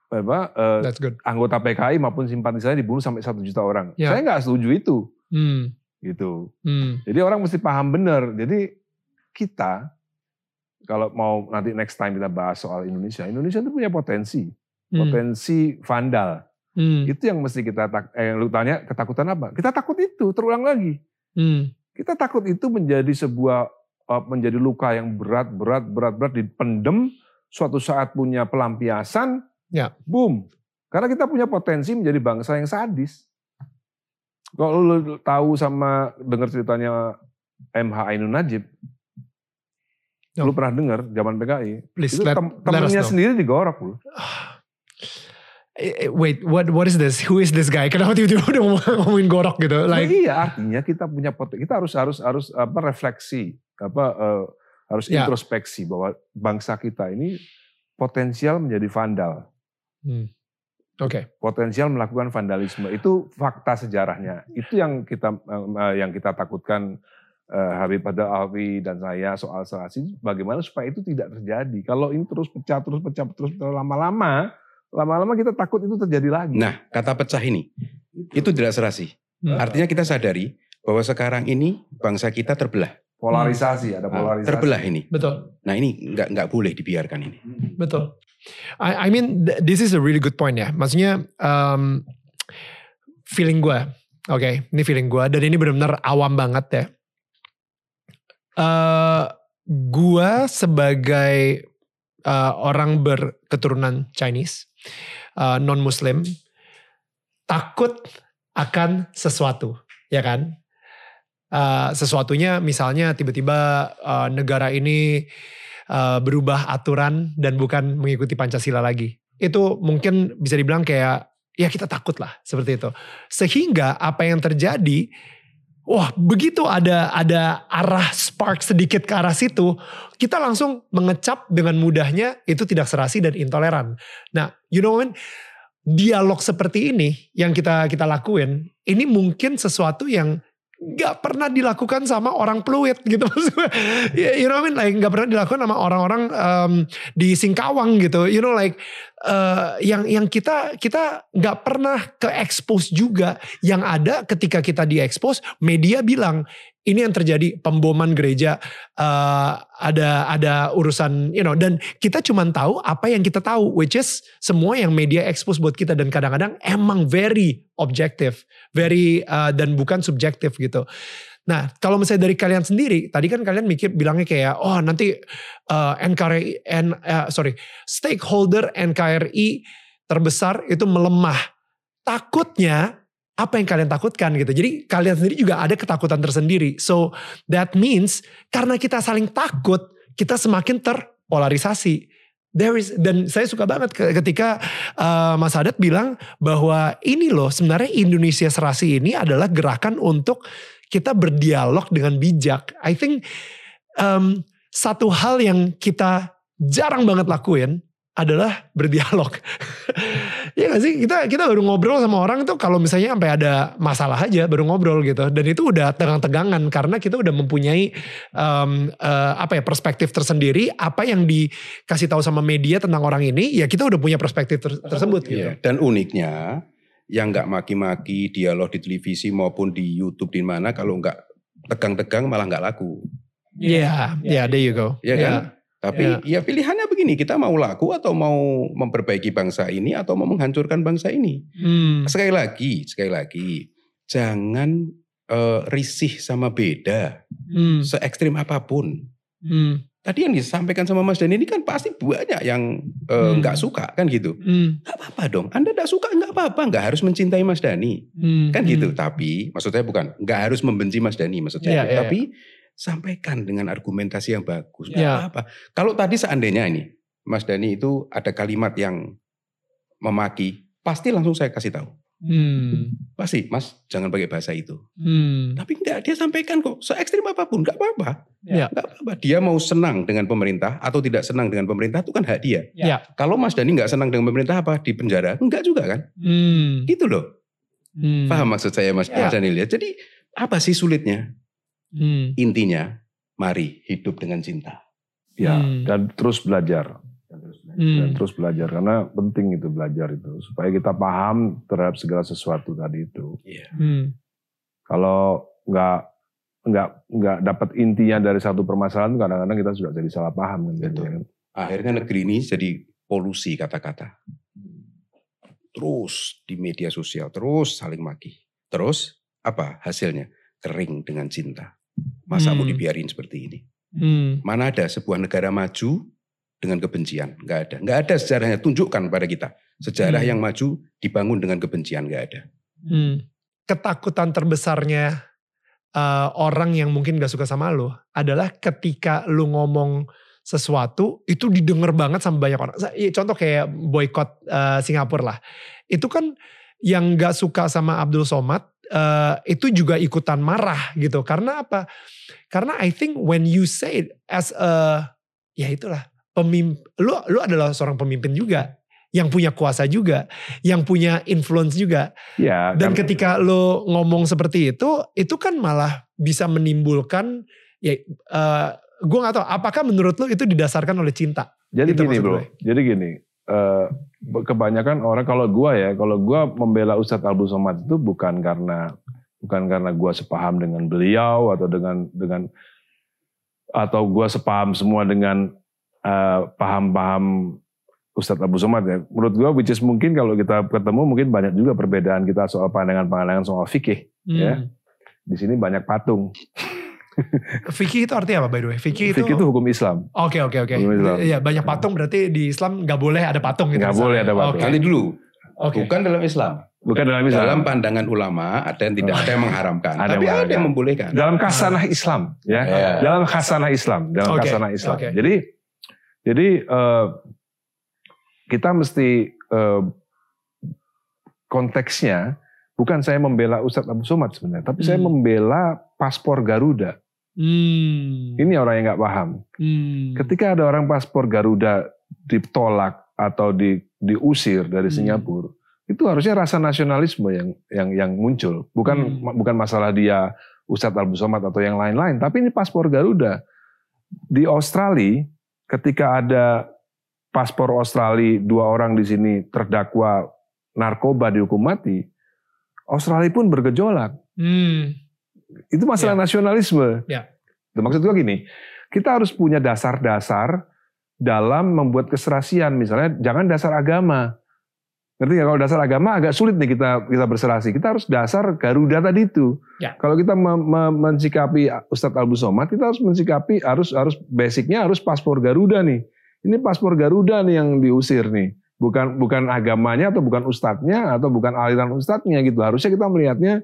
Apa, eh, that's good. anggota PKI maupun simpatisannya dibunuh sampai satu juta orang. Ya. Saya nggak setuju itu, Hmm, gitu. hmm, Jadi orang mesti paham benar. Jadi kita kalau mau nanti next time kita bahas soal Indonesia, Indonesia itu punya potensi, hmm, potensi vandal. hmm, Itu yang mesti kita tak, eh, lu tanya ketakutan apa? Kita takut itu terulang lagi. hmm, Kita takut itu menjadi sebuah eh, menjadi luka yang berat, berat, berat, berat dipendem. Suatu saat punya pelampiasan, Ya. boom. Karena kita punya potensi menjadi bangsa yang sadis. Kalau lu tahu sama dengar ceritanya MH Ainun Najib, No. lu pernah dengar zaman PKI, Please itu let, tem- let temennya know. sendiri digorok lu. Eh, eh, Wait, what what is this? Who is this guy? Kenapa tiba-tiba udah ngomong- ngomongin gorok gitu? Nah, Like, iya, artinya kita punya potensi. Kita harus harus harus apa refleksi, apa eh, harus Ya. introspeksi bahwa bangsa kita ini potensial menjadi vandal, hmm. Oke. potensial melakukan vandalisme. Itu fakta sejarahnya. Itu yang kita eh, yang kita takutkan eh, Habib Badal Alwi dan saya soal serasi. Bagaimana supaya itu tidak terjadi? Kalau ini terus pecah, terus pecah, terus pecah, lama-lama, lama-lama kita takut itu terjadi lagi. Nah, kata pecah ini itu tidak serasi. Hmm. Artinya kita sadari bahwa sekarang ini bangsa kita terbelah. Polarisasi, ada Nah, polarisasi. terbelah ini. Betul. Nah ini nggak nggak boleh dibiarkan ini. Betul. I, I mean, th- this is a really good point ya. Maksudnya, um, feeling gue, oke, ini feeling gue, dan ini benar-benar awam banget ya. Eh, gue sebagai uh, orang berketurunan Chinese, uh, non-Muslim, takut akan sesuatu, ya kan? Uh, sesuatunya misalnya tiba-tiba uh, negara ini uh, berubah aturan dan bukan mengikuti Pancasila lagi. Itu mungkin bisa dibilang kayak ya kita takut lah seperti itu. Sehingga apa yang terjadi wah begitu ada ada arah spark sedikit ke arah situ, kita langsung mengecap dengan mudahnya itu tidak serasi dan intoleran. Nah, you know when dialog seperti ini yang kita kita lakuin, ini mungkin sesuatu yang nggak pernah dilakukan sama orang peluit gitu. Maksudnya you know what I mean? Like nggak pernah dilakukan sama orang-orang um, di Singkawang gitu. You know like uh, yang yang kita kita nggak pernah ke expose juga. Yang ada ketika kita di expose media bilang ini yang terjadi pemboman gereja uh, ada ada urusan you know. Dan kita cuma tahu apa yang kita tahu which is semua yang media expose buat kita. Dan kadang-kadang emang very objektif very uh, dan bukan subjektif gitu. Nah, kalau misalnya dari kalian sendiri, tadi kan kalian mikir bilangnya kayak, oh nanti uh, NKRI, N, uh, sorry, stakeholder NKRI terbesar itu melemah. Takutnya apa yang kalian takutkan gitu. Jadi kalian sendiri juga ada ketakutan tersendiri. So that means karena kita saling takut, kita semakin terpolarisasi. There is dan saya suka banget ketika uh, Mas Adat bilang bahwa ini loh sebenarnya Indonesia Serasi ini adalah gerakan untuk kita berdialog dengan bijak. I think um, satu hal yang kita jarang banget lakuin adalah berdialog. ya gak sih? Kita kita baru ngobrol sama orang tuh kalau misalnya sampai ada masalah aja baru ngobrol gitu. Dan itu udah tegang-tegangan karena kita udah mempunyai um, uh, apa ya perspektif tersendiri. Apa yang dikasih tahu sama media tentang orang ini, ya kita udah punya perspektif ter tersebut gitu. Iya. Dan uniknya yang nggak maki-maki dialog di televisi maupun di YouTube di mana kalau nggak tegang-tegang malah nggak laku. Iya, yeah, yeah, there you go. Ya kan? Yeah. Tapi ya pilihannya begini, kita mau laku atau mau memperbaiki bangsa ini atau mau menghancurkan bangsa ini. Hmm. Sekali lagi, sekali lagi, jangan eh, risih sama beda, Hmm. se ekstrim apa pun. Hmm. tadi yang disampaikan sama Mas Dani ini kan pasti banyak yang eh, Hmm. nggak suka kan gitu. Hmm. Nggak apa-apa dong. Anda nggak suka nggak apa-apa. Nggak harus mencintai Mas Dani. Hmm. Kan Hmm. gitu. Tapi maksud saya bukan nggak harus membenci Mas Dani maksud Iya, saya. iya, Tapi sampaikan dengan argumentasi yang bagus. Iya. apa-apa. Kalau tadi seandainya ini Mas Dani itu ada kalimat yang memaki, pasti langsung saya kasih tahu. Hmm. Pasti, Mas, jangan pakai bahasa itu. Hmm. Tapi enggak, dia sampaikan kok. Se ekstrim apa pun, enggak apa-apa. Ya. Enggak apa-apa. Dia mau senang dengan pemerintah atau tidak senang dengan pemerintah itu kan hak dia. Ya. Kalau Mas Dani enggak senang dengan pemerintah apa? Di penjara? Enggak juga kan? Hmm. Gitu loh. Hmm. Paham maksud saya Mas, Ya. Mas Daniel ya? Jadi apa sih sulitnya? Hmm. Intinya, mari hidup dengan cinta. Ya, Hmm. dan terus belajar. Dan Hmm. terus belajar karena penting itu belajar itu supaya kita paham terhadap segala sesuatu tadi itu. Iya. Hmm. Kalau nggak nggak nggak dapat intinya dari satu permasalahan kadang-kadang kita sudah jadi salah paham kan. Betul. Kan? Akhirnya negeri ini jadi polusi kata-kata. Terus di media sosial, terus saling maki. Terus apa hasilnya? Kering dengan cinta. Masa mau Hmm. dibiarin seperti ini? Hmm. Mana ada sebuah negara maju dengan kebencian? Nggak ada. Nggak ada sejarahnya. Tunjukkan pada kita. Sejarah Hmm. yang maju dibangun dengan kebencian. Nggak ada. Hmm. Ketakutan terbesarnya eh, orang yang mungkin gak suka sama lo adalah ketika lu ngomong sesuatu itu didengar banget sama banyak orang. Iya, Contoh kayak boykot eh, Singapura lah. Itu kan yang gak suka sama Abdul Somad eh, itu juga ikutan marah gitu. Karena apa? Karena I think when you say it as a ya itulah pemimpin lu lu adalah seorang pemimpin juga yang punya kuasa juga, yang punya influence juga. Ya, Dan kan- ketika lo ngomong seperti itu, itu kan malah bisa menimbulkan ya gue nggak tahu apakah menurut lo itu didasarkan oleh cinta? Jadi Itu gini bro, gue. jadi gini, eh, kebanyakan orang kalau gua ya, kalau gua membela Ustadz Abdul Somad itu bukan karena bukan karena gua sepaham dengan beliau atau dengan dengan atau gua sepaham semua dengan eh, paham-paham Ustadz Abdul Somad ya. Menurut gua, which is mungkin kalau kita ketemu mungkin banyak juga perbedaan kita soal pandangan-pandangan soal fikih. Ya. Hmm. Di sini banyak patung. Fikih itu artinya apa by the way? Fikih, Fikih itu hukum Islam. Oke oke oke. Hukum Islam. Iya banyak patung berarti di Islam nggak boleh ada patung gitu. Nggak boleh ada patung. Oke. Kali dulu. Oke. Bukan dalam Islam. Bukan dalam Islam. Dalam pandangan ulama ada yang tidak ada yang mengharamkan. Ada tapi yang ada yang membolehkan. dalam kasanah Islam ya Ya. dalam kasanah Islam dalam Oke, kasanah Islam oke. jadi jadi eh, kita mesti eh, konteksnya bukan saya membela Ustadz Abu Somad sebenarnya tapi saya Hmm. membela paspor Garuda Hmm. ini orang yang nggak paham Hmm. ketika ada orang paspor Garuda ditolak atau di, diusir dari Hmm. Singapura itu harusnya rasa nasionalisme yang yang yang muncul bukan Hmm. bukan masalah dia Ustadz Abu Somad atau yang lain-lain tapi ini paspor Garuda di Australia ketika ada paspor Australia dua orang di sini terdakwa narkoba dihukum mati Australia pun bergejolak Hmm. Itu masalah nasionalisme. Ya. Tuh, Maksud gua gini, kita harus punya dasar-dasar dalam membuat keserasian. Misalnya jangan dasar agama. Ngerti nggak? Kalau dasar agama agak sulit nih kita kita berserasi. Kita harus dasar Garuda tadi itu. Ya. Kalau kita me- me- mensikapi Ustadz Albu Somad, kita harus mensikapi harus harus basicnya harus paspor Garuda nih. Ini paspor Garuda nih yang diusir nih. Bukan bukan agamanya atau bukan ustadznya atau bukan aliran ustadznya gitu. Harusnya kita melihatnya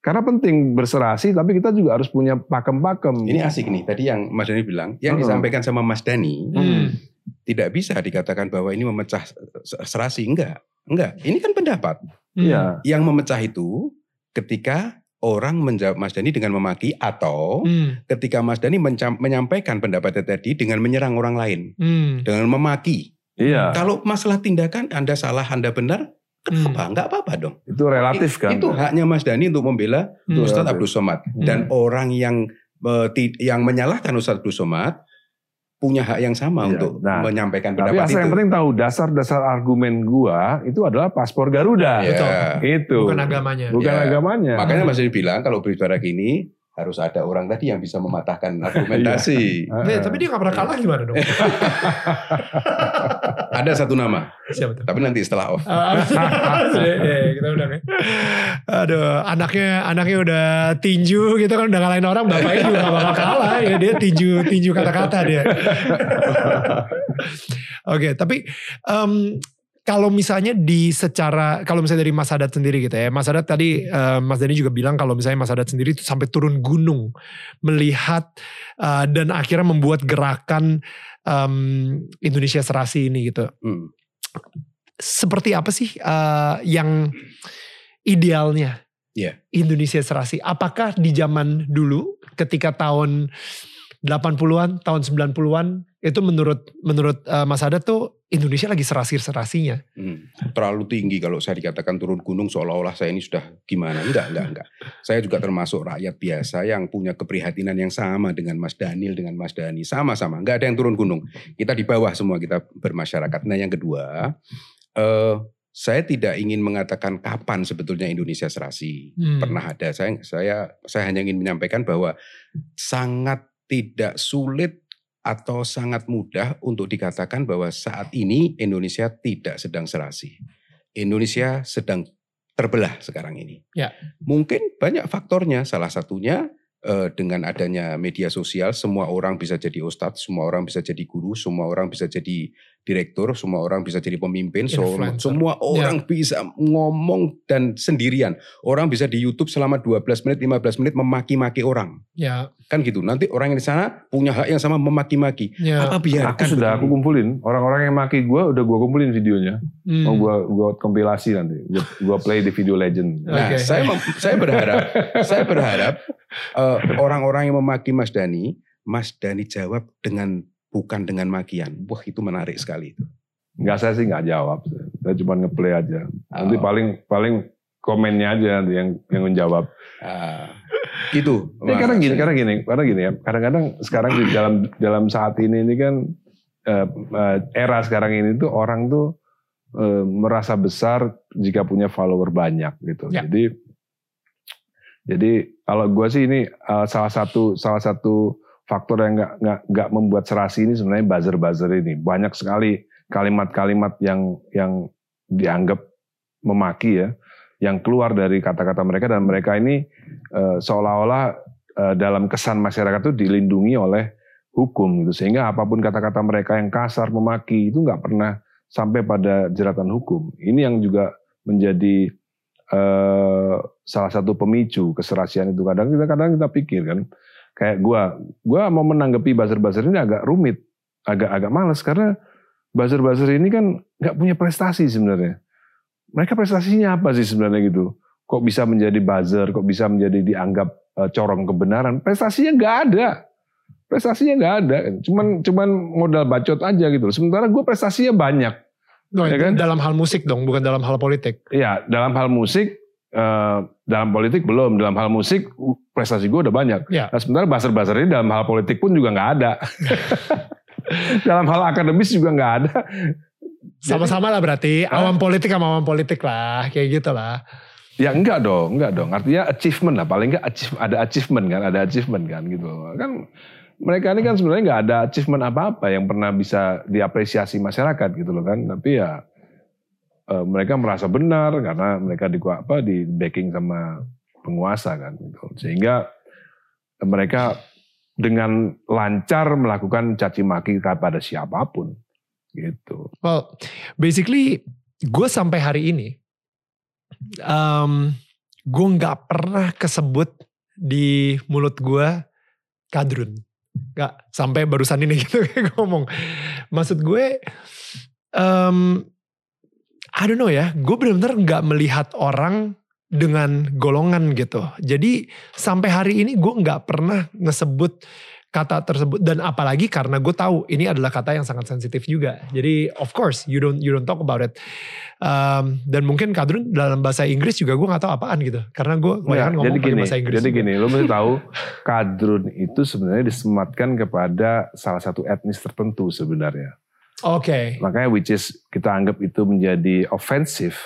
karena penting berserasi, tapi kita juga harus punya pakem-pakem. Ini asik nih. Tadi yang Mas Dani bilang, yang Hmm. disampaikan sama Mas Dani Hmm. tidak bisa dikatakan bahwa ini memecah serasi. Enggak. Enggak. Ini kan pendapat. Hmm. Iya. Yang memecah itu ketika orang menjawab Mas Dani dengan memaki atau Hmm. ketika Mas Dani menyampaikan pendapatnya tadi dengan menyerang orang lain, Hmm. dengan memaki. Iya, Kalau masalah tindakan Anda salah, Anda benar, kenapa? Hmm. Enggak apa-apa dong. itu relatif kan. Itu haknya Mas Dani untuk membela Hmm. Ustadz relatif. Abdul Somad. Hmm. Dan orang yang ti- yang menyalahkan Ustadz Abdul Somad punya hak yang sama Iya. untuk Nah, menyampaikan Tapi pendapat asal itu. yang penting tahu dasar-dasar argumen gua itu adalah paspor Garuda. Ya. Betul. Itu. Bukan agamanya. Bukan Ya. agamanya. Makanya Mas Dani bilang kalau berbicara gini harus ada orang tadi yang bisa mematahkan argumentasi. Heeh. Eh, tapi dia gak pernah kalah gimana dong? ada satu nama, Siapa tuh? tapi nanti setelah off. Ah, ya, ya, kita udah ya. Aduh, anaknya anaknya udah tinju gitu kan udah ngalahin orang, bapaknya juga gak bakal kalah gitu. dia tinju tinju kata-kata dia. Oke, okay, tapi um, kalau misalnya di secara kalau misalnya dari Mas Hadat sendiri gitu ya Mas Hadat tadi uh, Mas Dani juga bilang kalau misalnya Mas Hadat sendiri itu sampai turun gunung melihat uh, dan akhirnya membuat gerakan um, Indonesia Serasi ini gitu hmm. seperti apa sih uh, yang idealnya yeah. Indonesia Serasi apakah di zaman dulu ketika tahun 80-an tahun 90-an itu menurut menurut uh, Mas Hadat tuh Indonesia lagi serasi-serasinya. Hmm, terlalu tinggi kalau saya dikatakan turun gunung seolah-olah saya ini sudah gimana. Enggak, enggak, enggak. Saya juga termasuk rakyat biasa yang punya keprihatinan yang sama dengan Mas Daniel, dengan Mas Dani. Sama-sama, enggak ada yang turun gunung. Kita di bawah semua, kita bermasyarakat. Nah yang kedua, eh, saya tidak ingin mengatakan kapan sebetulnya Indonesia serasi. Hmm. Pernah ada. Saya, saya, saya hanya ingin menyampaikan bahwa sangat tidak sulit atau sangat mudah untuk dikatakan bahwa saat ini Indonesia tidak sedang serasi. Indonesia sedang terbelah sekarang ini. Ya. Mungkin banyak faktornya, salah satunya eh, dengan adanya media sosial, semua orang bisa jadi ustadz, semua orang bisa jadi guru, semua orang bisa jadi direktur, semua orang bisa jadi pemimpin, Influencer. semua ya. orang ya. bisa ngomong dan sendirian. Orang bisa di YouTube selama 12 menit, 15 menit memaki-maki orang. Ya. Kan gitu. Nanti orang yang di sana punya hak yang sama memaki-maki. Ya. Apa biarkan? Aku sudah aku kumpulin. Orang-orang yang maki gue udah gue kumpulin videonya. Hmm. Mau gue gue kompilasi nanti. Gue play di video legend. Nah, okay. saya saya berharap saya berharap uh, orang-orang yang memaki Mas Dani, Mas Dani jawab dengan bukan dengan makian. Wah itu menarik sekali itu. Enggak saya sih nggak jawab, saya cuma ngeplay aja. Nanti oh. paling paling komennya aja nanti yang yang menjawab. Uh, gitu. Ya, karena gini, karena gini, karena gini ya. Kadang-kadang sekarang di dalam dalam saat ini ini kan uh, uh, era sekarang ini tuh orang tuh uh, merasa besar jika punya follower banyak gitu. Ya. Jadi jadi kalau gue sih ini uh, salah satu salah satu faktor yang nggak nggak nggak membuat serasi ini sebenarnya buzzer-buzzer ini. Banyak sekali kalimat-kalimat yang yang dianggap memaki ya yang keluar dari kata-kata mereka dan mereka ini uh, seolah-olah uh, dalam kesan masyarakat itu dilindungi oleh hukum gitu. Sehingga apa pun kata-kata mereka yang kasar memaki itu nggak pernah sampai pada jeratan hukum. Ini yang juga menjadi uh, salah satu pemicu keserasian itu. Kadang kita kadang kita pikir kan kayak gue, gue mau menanggapi buzzer-buzzer ini agak rumit, agak agak males karena buzzer-buzzer ini kan nggak punya prestasi sebenarnya. Mereka prestasinya apa sih sebenarnya gitu? Kok bisa menjadi buzzer? Kok bisa menjadi dianggap uh, corong kebenaran? Prestasinya nggak ada. Prestasinya nggak ada. Cuman cuman modal bacot aja gitu. Sementara gue prestasinya banyak. No, ya kan? Dalam hal musik dong, bukan dalam hal politik. Iya, dalam hal musik Uh, dalam politik belum, dalam hal musik prestasi gue udah banyak. Ya. Nah sementara baser-baser ini dalam hal politik pun juga nggak ada. dalam hal akademis juga nggak ada. Sama-sama lah berarti, huh? awam politik sama awam politik lah, kayak gitu lah. Ya enggak dong, enggak dong. Artinya achievement lah, paling enggak achieve, ada achievement kan, ada achievement kan gitu. Kan mereka ini kan sebenarnya nggak ada achievement apa-apa yang pernah bisa diapresiasi masyarakat gitu loh kan. Tapi ya uh, mereka merasa benar karena mereka di apa di backing sama penguasa kan gitu. Sehingga mereka dengan lancar melakukan caci maki kepada siapa pun gitu. Well, basically gue sampai hari ini um, gue nggak pernah kesebut di mulut gue kadrun. Gak sampai barusan ini gitu ngomong. Maksud gue um, I don't know ya, gue benar-benar nggak melihat orang dengan golongan gitu. Jadi sampai hari ini gue nggak pernah ngesebut kata tersebut dan apalagi karena gue tahu ini adalah kata yang sangat sensitif juga. Jadi of course you don't you don't talk about it. Um, dan mungkin kadrun dalam bahasa Inggris juga gue nggak tahu apaan gitu. Karena gue ya, ngomong jadi gini, bahasa Inggris. Jadi juga. gini, lo mesti tahu kadrun itu sebenarnya disematkan kepada salah satu etnis tertentu sebenarnya. Oke. Okay. Makanya which is kita anggap itu menjadi offensive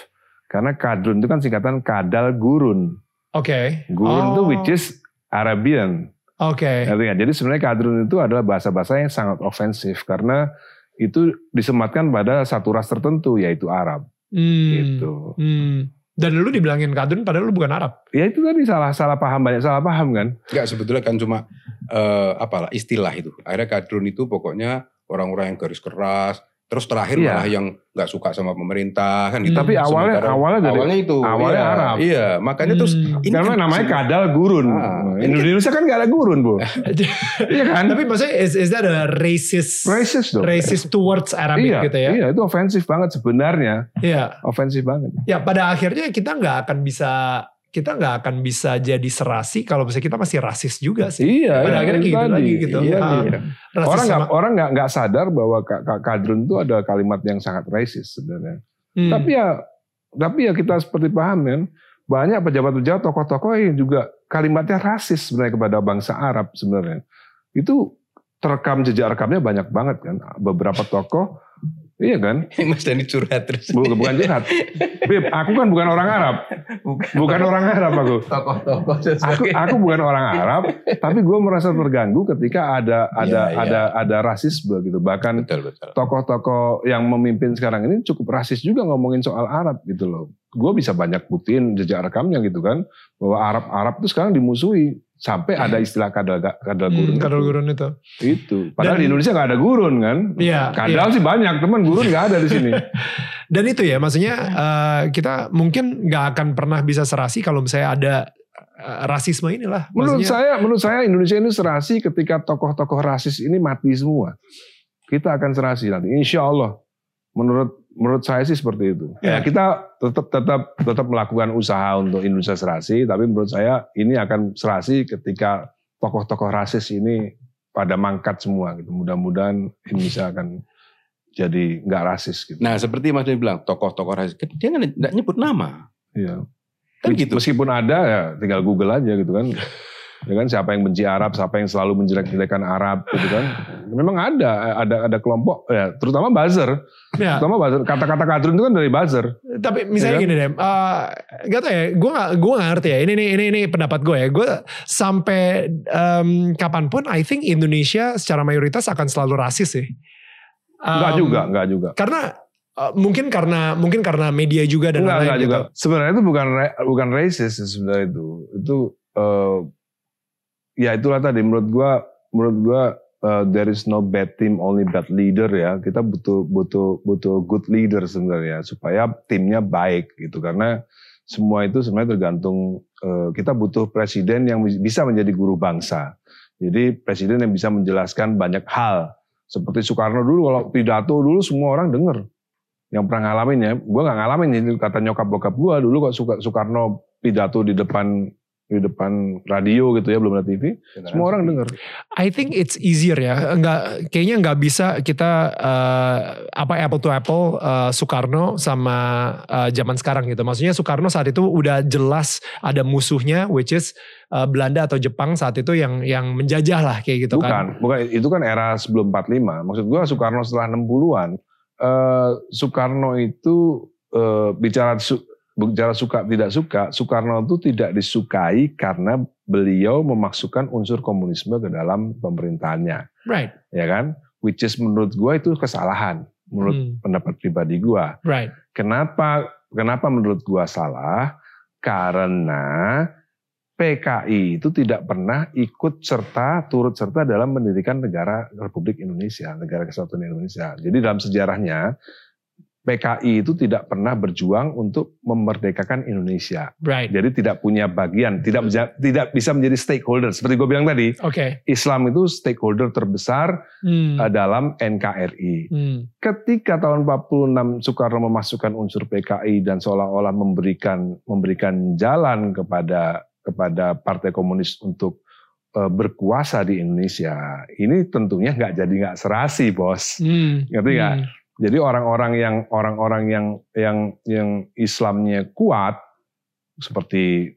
karena kadrun itu kan singkatan kadal gurun. Oke. Okay. Gurun itu oh. which is Arabian. Oke. Okay. Jadi sebenarnya kadrun itu adalah bahasa-bahasa yang sangat ofensif karena itu disematkan pada satu ras tertentu yaitu Arab. Hmm. Gitu. Hmm. Dan lu dibilangin kadrun padahal lu bukan Arab. Ya itu tadi salah salah paham banyak salah paham kan. Enggak sebetulnya kan cuma uh, apalah istilah itu. Akhirnya kadrun itu pokoknya orang-orang yang garis keras, Terus terakhir iya. malah yang nggak suka sama pemerintah kan gitu. Tapi awalnya Sementara, awalnya dari, awalnya itu awalnya iya, Arab. Iya, makanya hmm. terus ini karena kan namanya kadal gurun. Nah, Indonesia kan gak ada gurun, Bu. iya kan? Tapi maksudnya is, is that a racist racist dong. Racist towards Arabic iya, gitu ya. Iya, itu ofensif banget sebenarnya. Iya. Ofensif banget. Ya, pada akhirnya kita nggak akan bisa kita nggak akan bisa jadi serasi kalau misalnya kita masih rasis juga sih. Iya. Pada iya, akhirnya gitu lagi gitu. Iya, uh, iya. Orang nggak orang nggak nggak sadar bahwa kadrun itu ada kalimat yang sangat rasis sebenarnya. Hmm. Tapi ya tapi ya kita seperti paham kan banyak pejabat-pejabat tokoh-tokoh yang juga kalimatnya rasis sebenarnya kepada bangsa Arab sebenarnya. Itu terekam jejak rekamnya banyak banget kan. Beberapa tokoh Iya kan? Mas Dani curhat terus. Bukan, bukan curhat. Bib, aku kan bukan orang Arab. Bukan, bukan orang Arab aku. Tokoh-tokoh. Aku, aku bukan orang Arab, tapi gue merasa terganggu ketika ada ada ya, ada ya. ada rasisme gitu. Bahkan tokoh-tokoh yang memimpin sekarang ini cukup rasis juga ngomongin soal Arab gitu loh. Gue bisa banyak buktiin jejak rekamnya gitu kan, bahwa Arab Arab itu sekarang dimusuhi sampai ada istilah kadal kadal hmm, gurun. Hmm, kadal gurun itu. Itu. Padahal Dan, di Indonesia nggak ada gurun kan. Iya. Kadal iya. sih banyak, teman gurun nggak ada di sini. Dan itu ya, maksudnya uh, kita mungkin nggak akan pernah bisa serasi kalau misalnya ada uh, rasisme inilah. Menurut saya, menurut saya Indonesia ini serasi ketika tokoh-tokoh rasis ini mati semua. Kita akan serasi nanti, insya Allah. Menurut menurut saya sih seperti itu. Ya. ya kita tetap tetap tetap melakukan usaha untuk Indonesia serasi, tapi menurut saya ini akan serasi ketika tokoh-tokoh rasis ini pada mangkat semua gitu. Mudah-mudahan Indonesia akan jadi nggak rasis gitu. Nah seperti Mas Deni bilang tokoh-tokoh rasis, kan dia nggak nyebut nama. Iya. Kan gitu. Meskipun ada ya tinggal Google aja gitu kan. ya kan siapa yang benci Arab, siapa yang selalu menjelek-jelekan Arab gitu kan. Memang ada ada ada kelompok ya terutama buzzer. Ya. Terutama buzzer. Kata-kata kadrun itu kan dari buzzer. Tapi misalnya ya kan? gini deh, uh, gak tau ya, gue gak, gue gak ngerti ya. Ini ini ini, ini pendapat gue ya. Gue sampai um, kapan pun, I think Indonesia secara mayoritas akan selalu rasis sih. Um, enggak juga, enggak juga. Karena Uh, mungkin karena mungkin karena media juga dan lain-lain. Enggak, juga. Gitu. Sebenarnya itu bukan bukan racist sebenarnya itu. Itu uh, ya itulah tadi. Menurut gua menurut gua uh, there is no bad team only bad leader ya. Kita butuh butuh butuh good leader sebenarnya supaya timnya baik gitu. Karena semua itu sebenarnya tergantung uh, kita butuh presiden yang bisa menjadi guru bangsa. Jadi presiden yang bisa menjelaskan banyak hal. Seperti Soekarno dulu kalau pidato dulu semua orang dengar yang pernah ngalamin ya. Gue nggak ngalamin ini kata nyokap bokap gue dulu kok Soekarno pidato di depan di depan radio gitu ya belum ada TV Generasi. semua orang dengar. I think it's easier ya nggak kayaknya nggak bisa kita uh, apa apple to apple uh, Soekarno sama uh, zaman sekarang gitu maksudnya Soekarno saat itu udah jelas ada musuhnya which is uh, Belanda atau Jepang saat itu yang yang menjajah lah kayak gitu bukan, kan bukan itu kan era sebelum 45 maksud gua Soekarno setelah 60-an uh, Soekarno itu uh, bicara bicara suka tidak suka, Soekarno itu tidak disukai karena beliau memasukkan unsur komunisme ke dalam pemerintahannya. Right. Ya kan? Which is menurut gua itu kesalahan menurut hmm. pendapat pribadi gua. Right. Kenapa kenapa menurut gua salah? Karena PKI itu tidak pernah ikut serta turut serta dalam mendirikan negara Republik Indonesia, negara kesatuan Indonesia. Jadi dalam sejarahnya PKI itu tidak pernah berjuang untuk memerdekakan Indonesia. Right. Jadi tidak punya bagian, tidak bisa, tidak bisa menjadi stakeholder. Seperti gue bilang tadi, okay. Islam itu stakeholder terbesar hmm. uh, dalam NKRI. Hmm. Ketika tahun 46 Soekarno memasukkan unsur PKI dan seolah-olah memberikan memberikan jalan kepada kepada Partai Komunis untuk uh, berkuasa di Indonesia, ini tentunya nggak jadi nggak serasi, bos. Hmm. Ngerti nggak? Hmm jadi orang-orang yang orang-orang yang yang yang Islamnya kuat seperti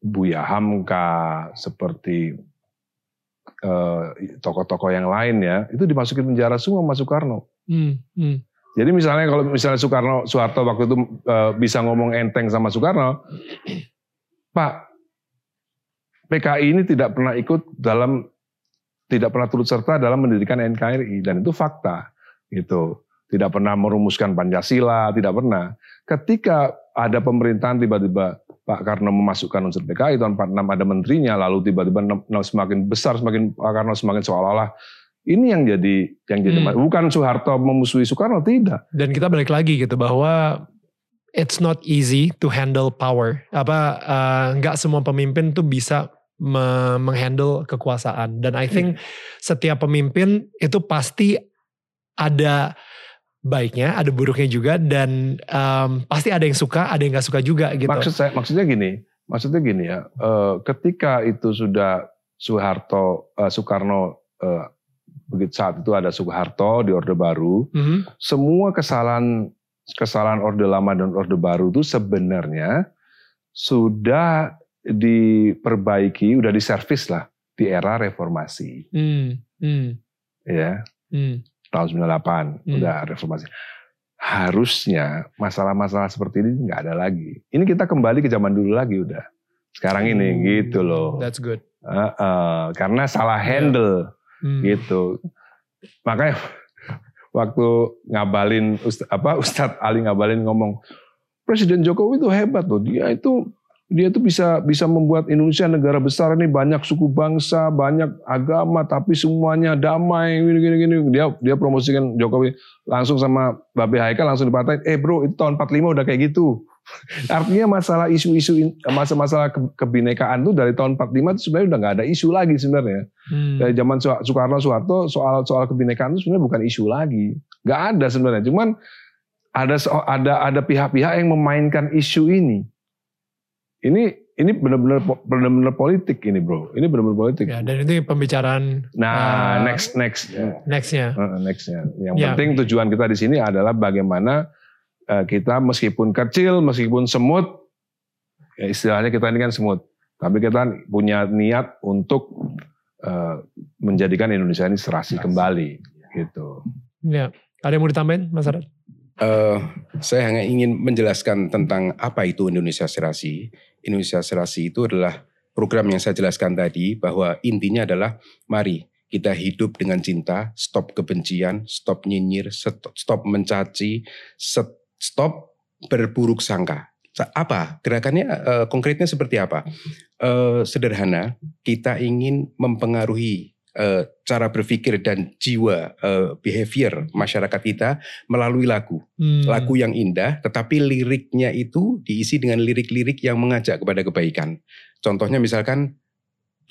Buya Hamka, seperti eh, tokoh-tokoh yang lain ya, itu dimasukin penjara semua sama Soekarno. Hmm, hmm. Jadi misalnya kalau misalnya Soekarno Soeharto waktu itu uh, bisa ngomong enteng sama Soekarno, Pak, PKI ini tidak pernah ikut dalam tidak pernah turut serta dalam mendirikan NKRI dan itu fakta gitu tidak pernah merumuskan Pancasila, tidak pernah. Ketika ada pemerintahan tiba-tiba Pak Karno memasukkan unsur PKI tahun 46 ada menterinya, lalu tiba-tiba semakin besar, semakin Pak Karno semakin seolah-olah ini yang jadi yang jadi hmm. bukan Soeharto memusuhi Soekarno tidak. Dan kita balik lagi gitu bahwa it's not easy to handle power. Apa uh, nggak semua pemimpin tuh bisa me menghandle kekuasaan. Dan I think hmm. setiap pemimpin itu pasti ada baiknya, ada buruknya juga, dan um, pasti ada yang suka, ada yang nggak suka juga gitu. Maksud saya, maksudnya gini, maksudnya gini ya, uh, ketika itu sudah Soeharto, uh, Soekarno uh, begitu saat itu ada Soeharto di Orde Baru, mm -hmm. semua kesalahan kesalahan Orde Lama dan Orde Baru itu sebenarnya sudah diperbaiki, udah diservis lah di era reformasi. Mm. Mm. Ya. Mm. Tahun 98 mm. udah reformasi. Harusnya masalah-masalah seperti ini nggak ada lagi. Ini kita kembali ke zaman dulu lagi udah. Sekarang ini mm. gitu loh. That's good. Uh, uh, karena salah handle. Yeah hmm. gitu. Makanya waktu ngabalin Ustaz, apa Ustadz Ali ngabalin ngomong Presiden Jokowi itu hebat loh. Dia itu dia itu bisa bisa membuat Indonesia negara besar ini banyak suku bangsa, banyak agama, tapi semuanya damai gini gini gini. Dia dia promosikan Jokowi langsung sama Babe Haikal langsung dipatahin, eh bro itu tahun 45 udah kayak gitu. Artinya masalah isu-isu masalah-masalah kebinekaan tuh dari tahun 45 itu sebenarnya udah nggak ada isu lagi sebenarnya. Hmm. Dari zaman Soekarno Soeharto soal soal kebinekaan itu sebenarnya bukan isu lagi. Nggak ada sebenarnya. Cuman ada ada ada pihak-pihak yang memainkan isu ini. Ini ini benar-benar benar-benar politik ini bro. Ini benar-benar politik. Ya, dan itu pembicaraan. Nah uh, next next nextnya. Uh, nextnya. Yang ya. penting tujuan kita di sini adalah bagaimana Eh, kita meskipun kecil, meskipun semut, ya istilahnya kita ini kan semut, tapi kita punya niat untuk uh, menjadikan Indonesia ini serasi serasi kembali, gitu. Ya, ada yang mau ditambahin, Mas Arad? Uh, saya hanya ingin menjelaskan tentang apa itu Indonesia Serasi. Indonesia Serasi itu adalah program yang saya jelaskan tadi bahwa intinya adalah mari kita hidup dengan cinta, stop kebencian, stop nyinyir, stop mencaci, stop berburuk sangka. Apa gerakannya uh, konkretnya seperti apa? Uh, sederhana, kita ingin mempengaruhi uh, cara berpikir dan jiwa uh, behavior masyarakat kita melalui lagu. Hmm. Lagu yang indah, tetapi liriknya itu diisi dengan lirik-lirik yang mengajak kepada kebaikan. Contohnya misalkan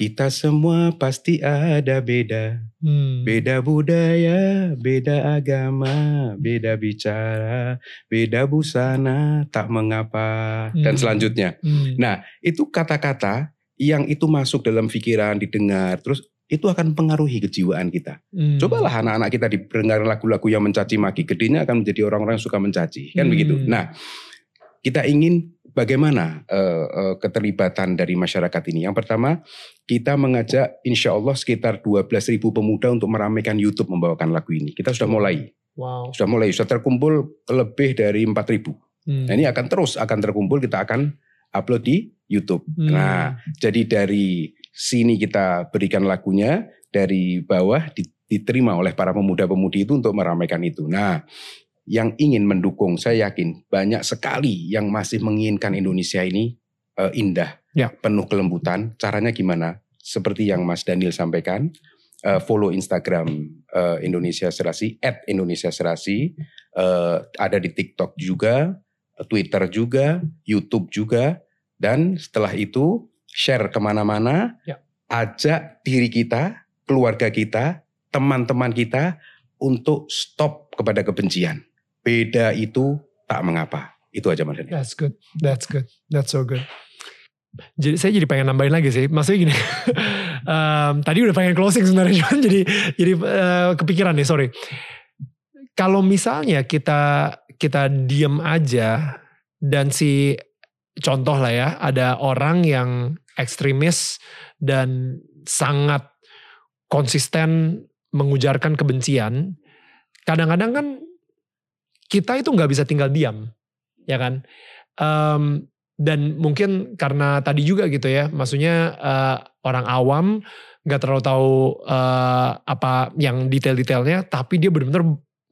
kita semua pasti ada beda. Hmm. Beda budaya, beda agama, beda bicara, beda busana, tak mengapa, hmm. dan selanjutnya. Hmm. Nah, itu kata-kata yang itu masuk dalam pikiran, didengar, terus itu akan mempengaruhi kejiwaan kita. Hmm. Cobalah anak-anak kita didengar lagu-lagu yang mencaci maki, gedenya akan menjadi orang-orang yang suka mencaci, kan hmm. begitu. Nah, kita ingin bagaimana uh, uh, keterlibatan dari masyarakat ini? Yang pertama, kita mengajak insya Allah sekitar 12 ribu pemuda untuk meramaikan YouTube membawakan lagu ini. Kita sudah mulai. Wow. Sudah mulai, sudah terkumpul lebih dari 4 ribu. Hmm. Nah, ini akan terus akan terkumpul, kita akan upload di YouTube. Hmm. Nah, jadi dari sini kita berikan lagunya, dari bawah diterima oleh para pemuda-pemudi itu untuk meramaikan itu. Nah, yang ingin mendukung, saya yakin banyak sekali yang masih menginginkan Indonesia ini uh, indah, ya. penuh kelembutan. Caranya gimana? Seperti yang Mas Daniel sampaikan, uh, follow Instagram uh, Indonesia Serasi, at Indonesia Serasi, uh, ada di TikTok juga, Twitter juga, YouTube juga, dan setelah itu share ke mana-mana, ya. ajak diri kita, keluarga kita, teman-teman kita untuk stop kepada kebencian beda itu tak mengapa. Itu aja Mas That's good. That's good. That's so good. Jadi saya jadi pengen nambahin lagi sih. Maksudnya gini. um, tadi udah pengen closing sebenarnya jadi jadi uh, kepikiran nih, sorry. Kalau misalnya kita kita diem aja dan si contoh lah ya, ada orang yang ekstremis dan sangat konsisten mengujarkan kebencian, kadang-kadang kan kita itu nggak bisa tinggal diam, ya kan? Um, dan mungkin karena tadi juga gitu ya, maksudnya uh, orang awam nggak terlalu tahu uh, apa yang detail-detailnya, tapi dia benar-benar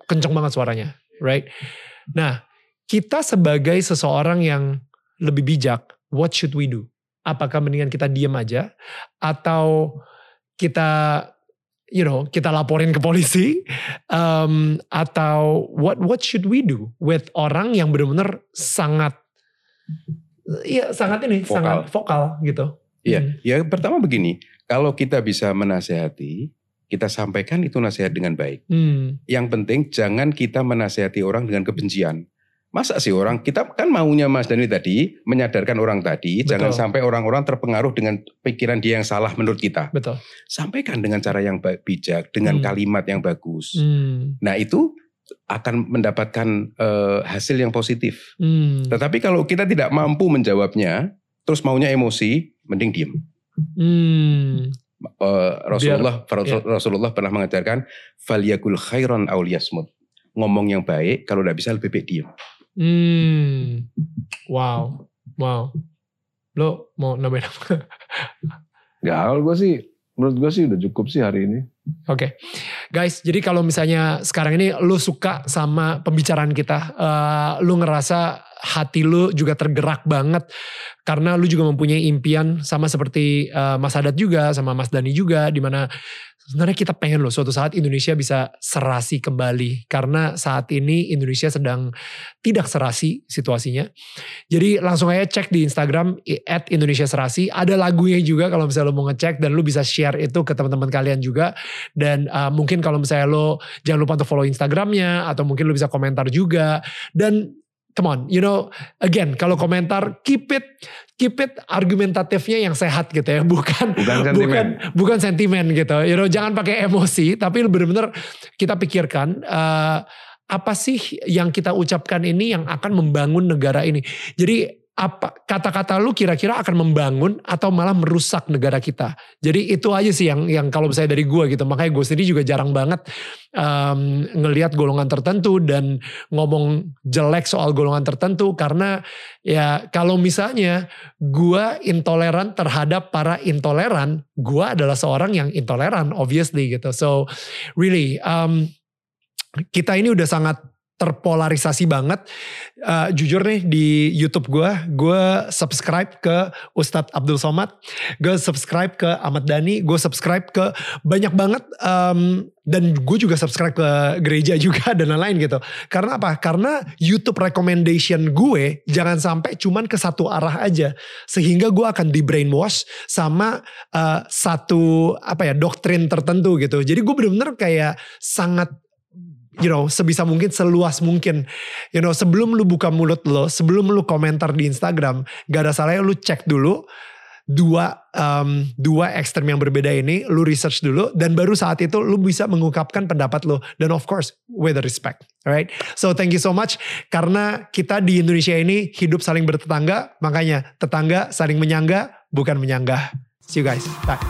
kenceng banget suaranya, right? Nah, kita sebagai seseorang yang lebih bijak, what should we do? Apakah mendingan kita diem aja atau kita you know kita laporin ke polisi um, atau what what should we do with orang yang benar-benar sangat Iya sangat ini Vokal. sangat vokal gitu. Iya, Hmm. ya pertama begini, kalau kita bisa menasehati, kita sampaikan itu nasihat dengan baik. Hmm. Yang penting jangan kita menasehati orang dengan kebencian. Masa sih orang kita kan maunya Mas Dani tadi menyadarkan orang tadi, Betul. jangan sampai orang-orang terpengaruh dengan pikiran dia yang salah menurut kita. Betul. Sampaikan dengan cara yang bijak, dengan Hmm. kalimat yang bagus. Hmm. Nah itu akan mendapatkan eh, hasil yang positif. Hmm. Tetapi kalau kita tidak mampu menjawabnya, terus maunya emosi, mending diem. Hmm. Eh, Rasulullah Biar- iya. Rasulullah pernah mengajarkan falyakul khairan aw liyasmut. Ngomong yang baik, kalau tidak bisa lebih baik diem. Hmm. Wow. Wow. Lo mau nambahin apa? Gak hal gue sih, menurut gue sih udah cukup sih hari ini. Oke, guys. Jadi kalau misalnya sekarang ini lu suka sama pembicaraan kita, eh, lu ngerasa hati lu juga tergerak banget karena lu juga mempunyai impian sama seperti eh, Mas Adat juga, sama Mas Dani juga, di mana sebenarnya kita pengen loh suatu saat Indonesia bisa serasi kembali karena saat ini Indonesia sedang tidak serasi situasinya. Jadi langsung aja cek di Instagram at Indonesia Serasi. Ada lagunya juga kalau misalnya lo mau ngecek dan lo bisa share itu ke teman-teman kalian juga. Dan uh, mungkin kalau misalnya lo jangan lupa untuk follow Instagramnya atau mungkin lo bisa komentar juga. Dan come on, you know, again kalau komentar keep it keep it argumentatifnya yang sehat gitu ya, bukan Bukan bukan sentimen. bukan sentimen gitu. You know, jangan pakai emosi, tapi benar-benar kita pikirkan eh, apa sih yang kita ucapkan ini yang akan membangun negara ini. Jadi apa kata-kata lu kira-kira akan membangun atau malah merusak negara kita. Jadi itu aja sih yang yang kalau misalnya dari gue gitu. Makanya gue sendiri juga jarang banget em, ngelihat golongan tertentu dan ngomong jelek soal golongan tertentu karena ya kalau misalnya gue intoleran terhadap para intoleran, gue adalah seorang yang intoleran obviously gitu. So really um, kita ini udah sangat terpolarisasi banget. Uh, jujur nih di YouTube gue, gue subscribe ke Ustadz Abdul Somad, gue subscribe ke Ahmad Dhani, gue subscribe ke banyak banget um, dan gue juga subscribe ke gereja juga dan lain-lain gitu. Karena apa? Karena YouTube recommendation gue jangan sampai cuman ke satu arah aja, sehingga gue akan di brainwash sama uh, satu apa ya doktrin tertentu gitu. Jadi gue bener-bener kayak sangat you know, sebisa mungkin, seluas mungkin. You know, sebelum lu buka mulut lo, sebelum lu komentar di Instagram, gak ada salahnya lu cek dulu dua um, dua ekstrem yang berbeda ini, lu research dulu, dan baru saat itu lu bisa mengungkapkan pendapat lu. Dan of course, with respect. Alright? So thank you so much. Karena kita di Indonesia ini hidup saling bertetangga, makanya tetangga saling menyangga, bukan menyanggah. See you guys. Bye.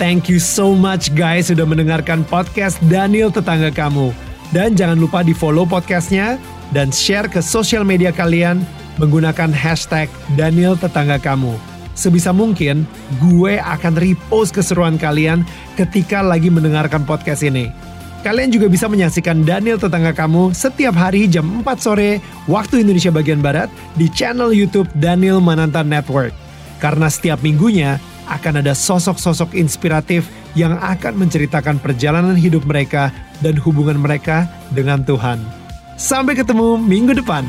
Thank you so much guys sudah mendengarkan podcast Daniel Tetangga Kamu. Dan jangan lupa di follow podcastnya dan share ke sosial media kalian menggunakan hashtag Daniel Tetangga Kamu. Sebisa mungkin gue akan repost keseruan kalian ketika lagi mendengarkan podcast ini. Kalian juga bisa menyaksikan Daniel Tetangga Kamu setiap hari jam 4 sore waktu Indonesia bagian Barat di channel YouTube Daniel Mananta Network. Karena setiap minggunya akan ada sosok-sosok inspiratif yang akan menceritakan perjalanan hidup mereka dan hubungan mereka dengan Tuhan. Sampai ketemu minggu depan.